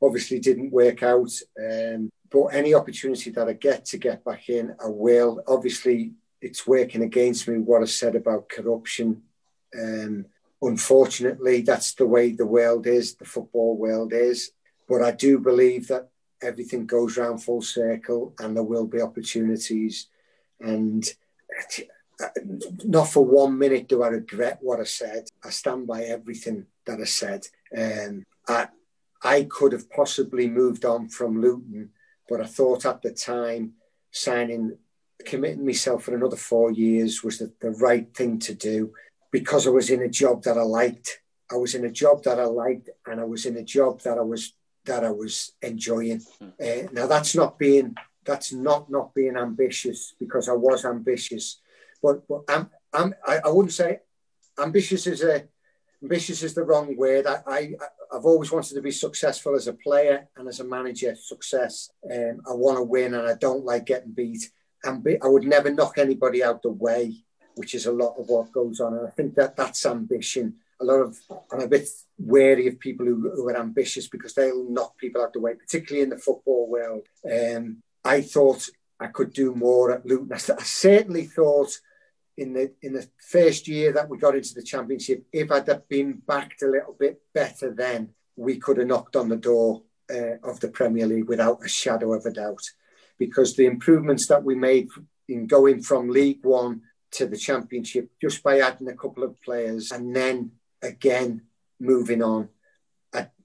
obviously didn't work out. Um, but any opportunity that I get to get back in, I will. Obviously, it's working against me what I said about corruption. Um, unfortunately, that's the way the world is, the football world is. But I do believe that everything goes round full circle and there will be opportunities. And not for one minute do I regret what I said. I stand by everything that I said. Um, I, I could have possibly moved on from Luton, but I thought at the time signing, committing myself for another four years was the, the right thing to do because I was in a job that I liked. I was in a job that I liked, and I was in a job that I was that I was enjoying. Uh, now that's not being that's not not being ambitious because I was ambitious, but but I'm, I'm I, I wouldn't say ambitious is a ambitious is the wrong word. I, I I've always wanted to be successful as a player and as a manager. Success. Um, I want to win, and I don't like getting beat. And be, I would never knock anybody out the way, which is a lot of what goes on. And I think that that's ambition. A lot of I'm a bit wary of people who, who are ambitious because they'll knock people out the way, particularly in the football world. Um, I thought I could do more at Luton. I, I certainly thought in the in the first year that we got into the championship, if I'd have been backed a little bit better then, we could have knocked on the door uh, of the Premier League without a shadow of a doubt. Because the improvements that we made in going from League One to the Championship just by adding a couple of players and then again moving on.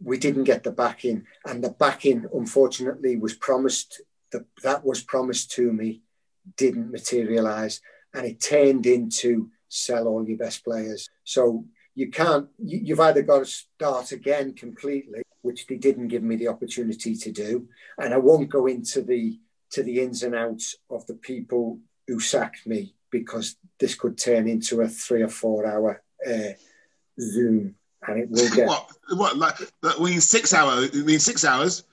we didn't get the backing, and the backing, unfortunately, was promised. That that was promised to me, didn't materialise, and it turned into sell all your best players. So you can't. You've either got to start again completely, which they didn't give me the opportunity to do, and I won't go into the to the ins and outs of the people who sacked me because this could turn into a three or four hour uh, Zoom, and it will get what what like that means six hours. It means six hours.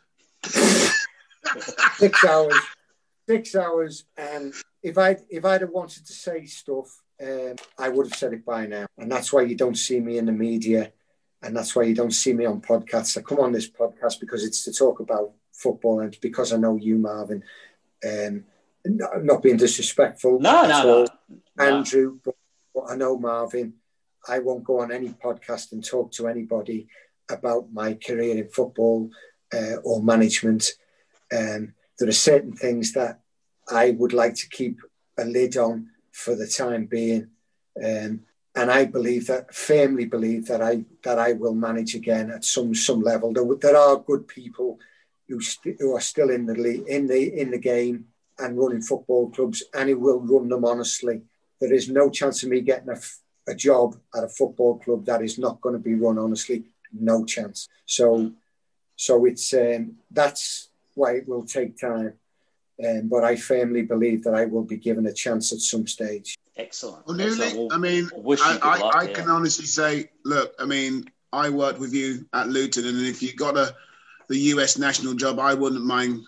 six hours, six hours, and if I if I'd have wanted to say stuff, um, I would have said it by now, and that's why you don't see me in the media, and that's why you don't see me on podcasts. I come on this podcast because it's to talk about football, and because I know you, Marvin. Um, not being disrespectful. No, no, no, Andrew, but, but I know Marvin. I won't go on any podcast and talk to anybody about my career in football uh, or management. Um, there are certain things that I would like to keep a lid on for the time being. Um, and I believe that firmly believe that I that I will manage again at some some level. There, there are good people who, st- who are still in the league, in the in the game and running football clubs, and who will run them honestly. There is no chance of me getting a, a job at a football club that is not going to be run honestly. No chance. So, so it's um, that's why it will take time. Um, but I firmly believe that I will be given a chance at some stage. Excellent. Well, Excellent. I mean, I, I, luck, I yeah. can honestly say, look, I mean, I worked with you at Luton, and if you got a the US national job, I wouldn't mind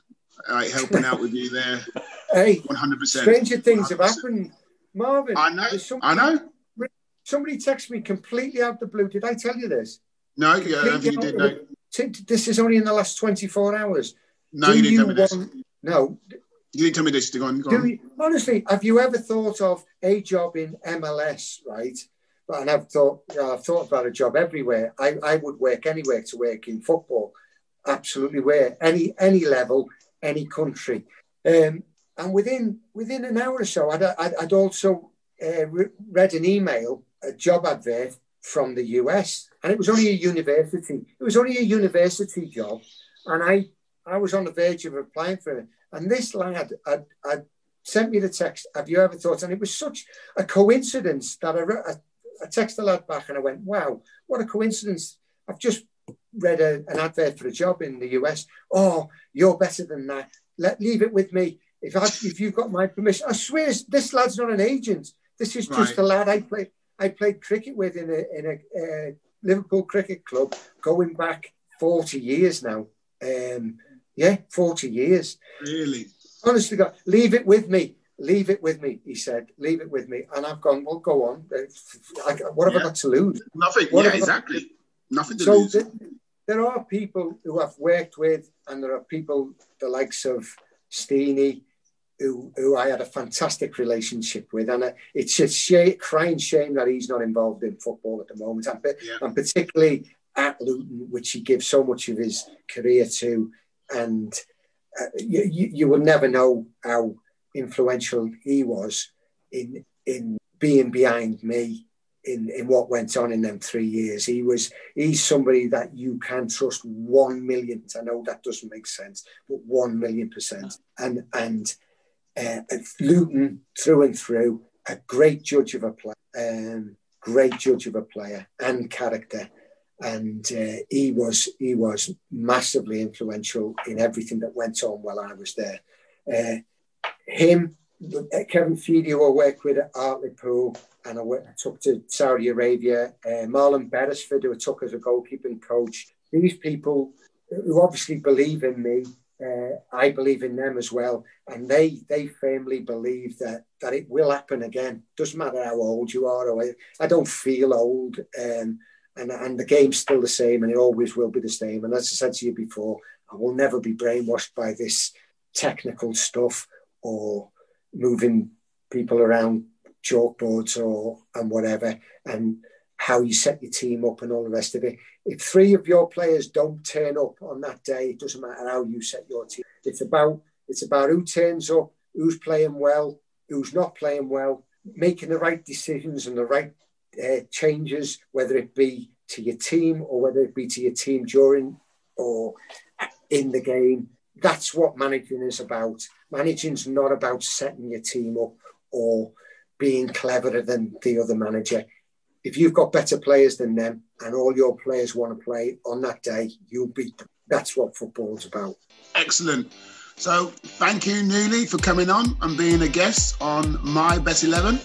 like helping out with you there. Hey, one hundred percent. Stranger things 100%. have happened, Marvin. I know. Somebody, I know. Somebody texted me completely out of the blue. Did I tell you this? No, yeah, you did. No. This is only in the last twenty four hours. No, Do you didn't you tell me this. Want, no. You didn't tell me this. Go on. Go on. You, honestly, have you ever thought of a job in MLS? Right. And I've thought, you know, I've thought about a job everywhere. I, I would work anywhere to work in football absolutely where any any level, any country. Um, and within within an hour or so, I'd, I'd, I'd also uh, re- read an email, a job advert from the US, and it was only a university. It was only a university job, and I I was on the verge of applying for it. And this lad had, had sent me the text. Have you ever thought? And it was such a coincidence that I, I, I texted the lad back, and I went, "Wow, what a coincidence! I've just read a, an advert for a job in the US. Oh, you're better than that. Let leave it with me. If I, if you've got my permission, I swear this lad's not an agent. This is just right. a lad I played I played cricket with in a in a uh, Liverpool cricket club going back forty years now. Um, yeah, forty years. Really? Honestly, God, leave it with me. Leave it with me, he said. Leave it with me. And I've gone, well, go on. What have yeah. I got to lose? Nothing. What yeah, exactly. Nothing to so lose. The, there are people who I've worked with, and there are people the likes of Steenie, who, who I had a fantastic relationship with. And uh, it's a sh- crying shame that he's not involved in football at the moment, and, yeah. and particularly at Luton, which he gives so much of his career to. And uh, you, you will never know how influential he was in in being behind me in, in what went on in them three years. He was he's somebody that you can trust one million. I know that doesn't make sense, but one million percent. And and uh, Luton through and through, a great judge of a player, um, great judge of a player and character. And uh, he was he was massively influential in everything that went on while I was there. Uh, him, Kevin Feedy, who I worked with at Hartlepool, and I, went, took to Saudi Arabia. Uh, Marlon Beresford, who I took as a goalkeeping coach. These people who obviously believe in me, uh, I believe in them as well, and they they firmly believe that that it will happen again. Doesn't matter how old you are, or I, I don't feel old, um, and and the game's still the same, and it always will be the same. And as I said to you before, I will never be brainwashed by this technical stuff or moving people around chalkboards or and whatever, and how you set your team up and all the rest of it. If three of your players don't turn up on that day, it doesn't matter how you set your team. It's about it's about who turns up, who's playing well, who's not playing well, making the right decisions and the right uh, changes, whether it be to your team or whether it be to your team during or in the game. That's what managing is about. Managing's not about setting your team up or being cleverer than the other manager. If you've got better players than them and all your players want to play on that day, you'll beat them. That's what football's about. Excellent. So thank you, Newley, for coming on and being a guest on My Best 11.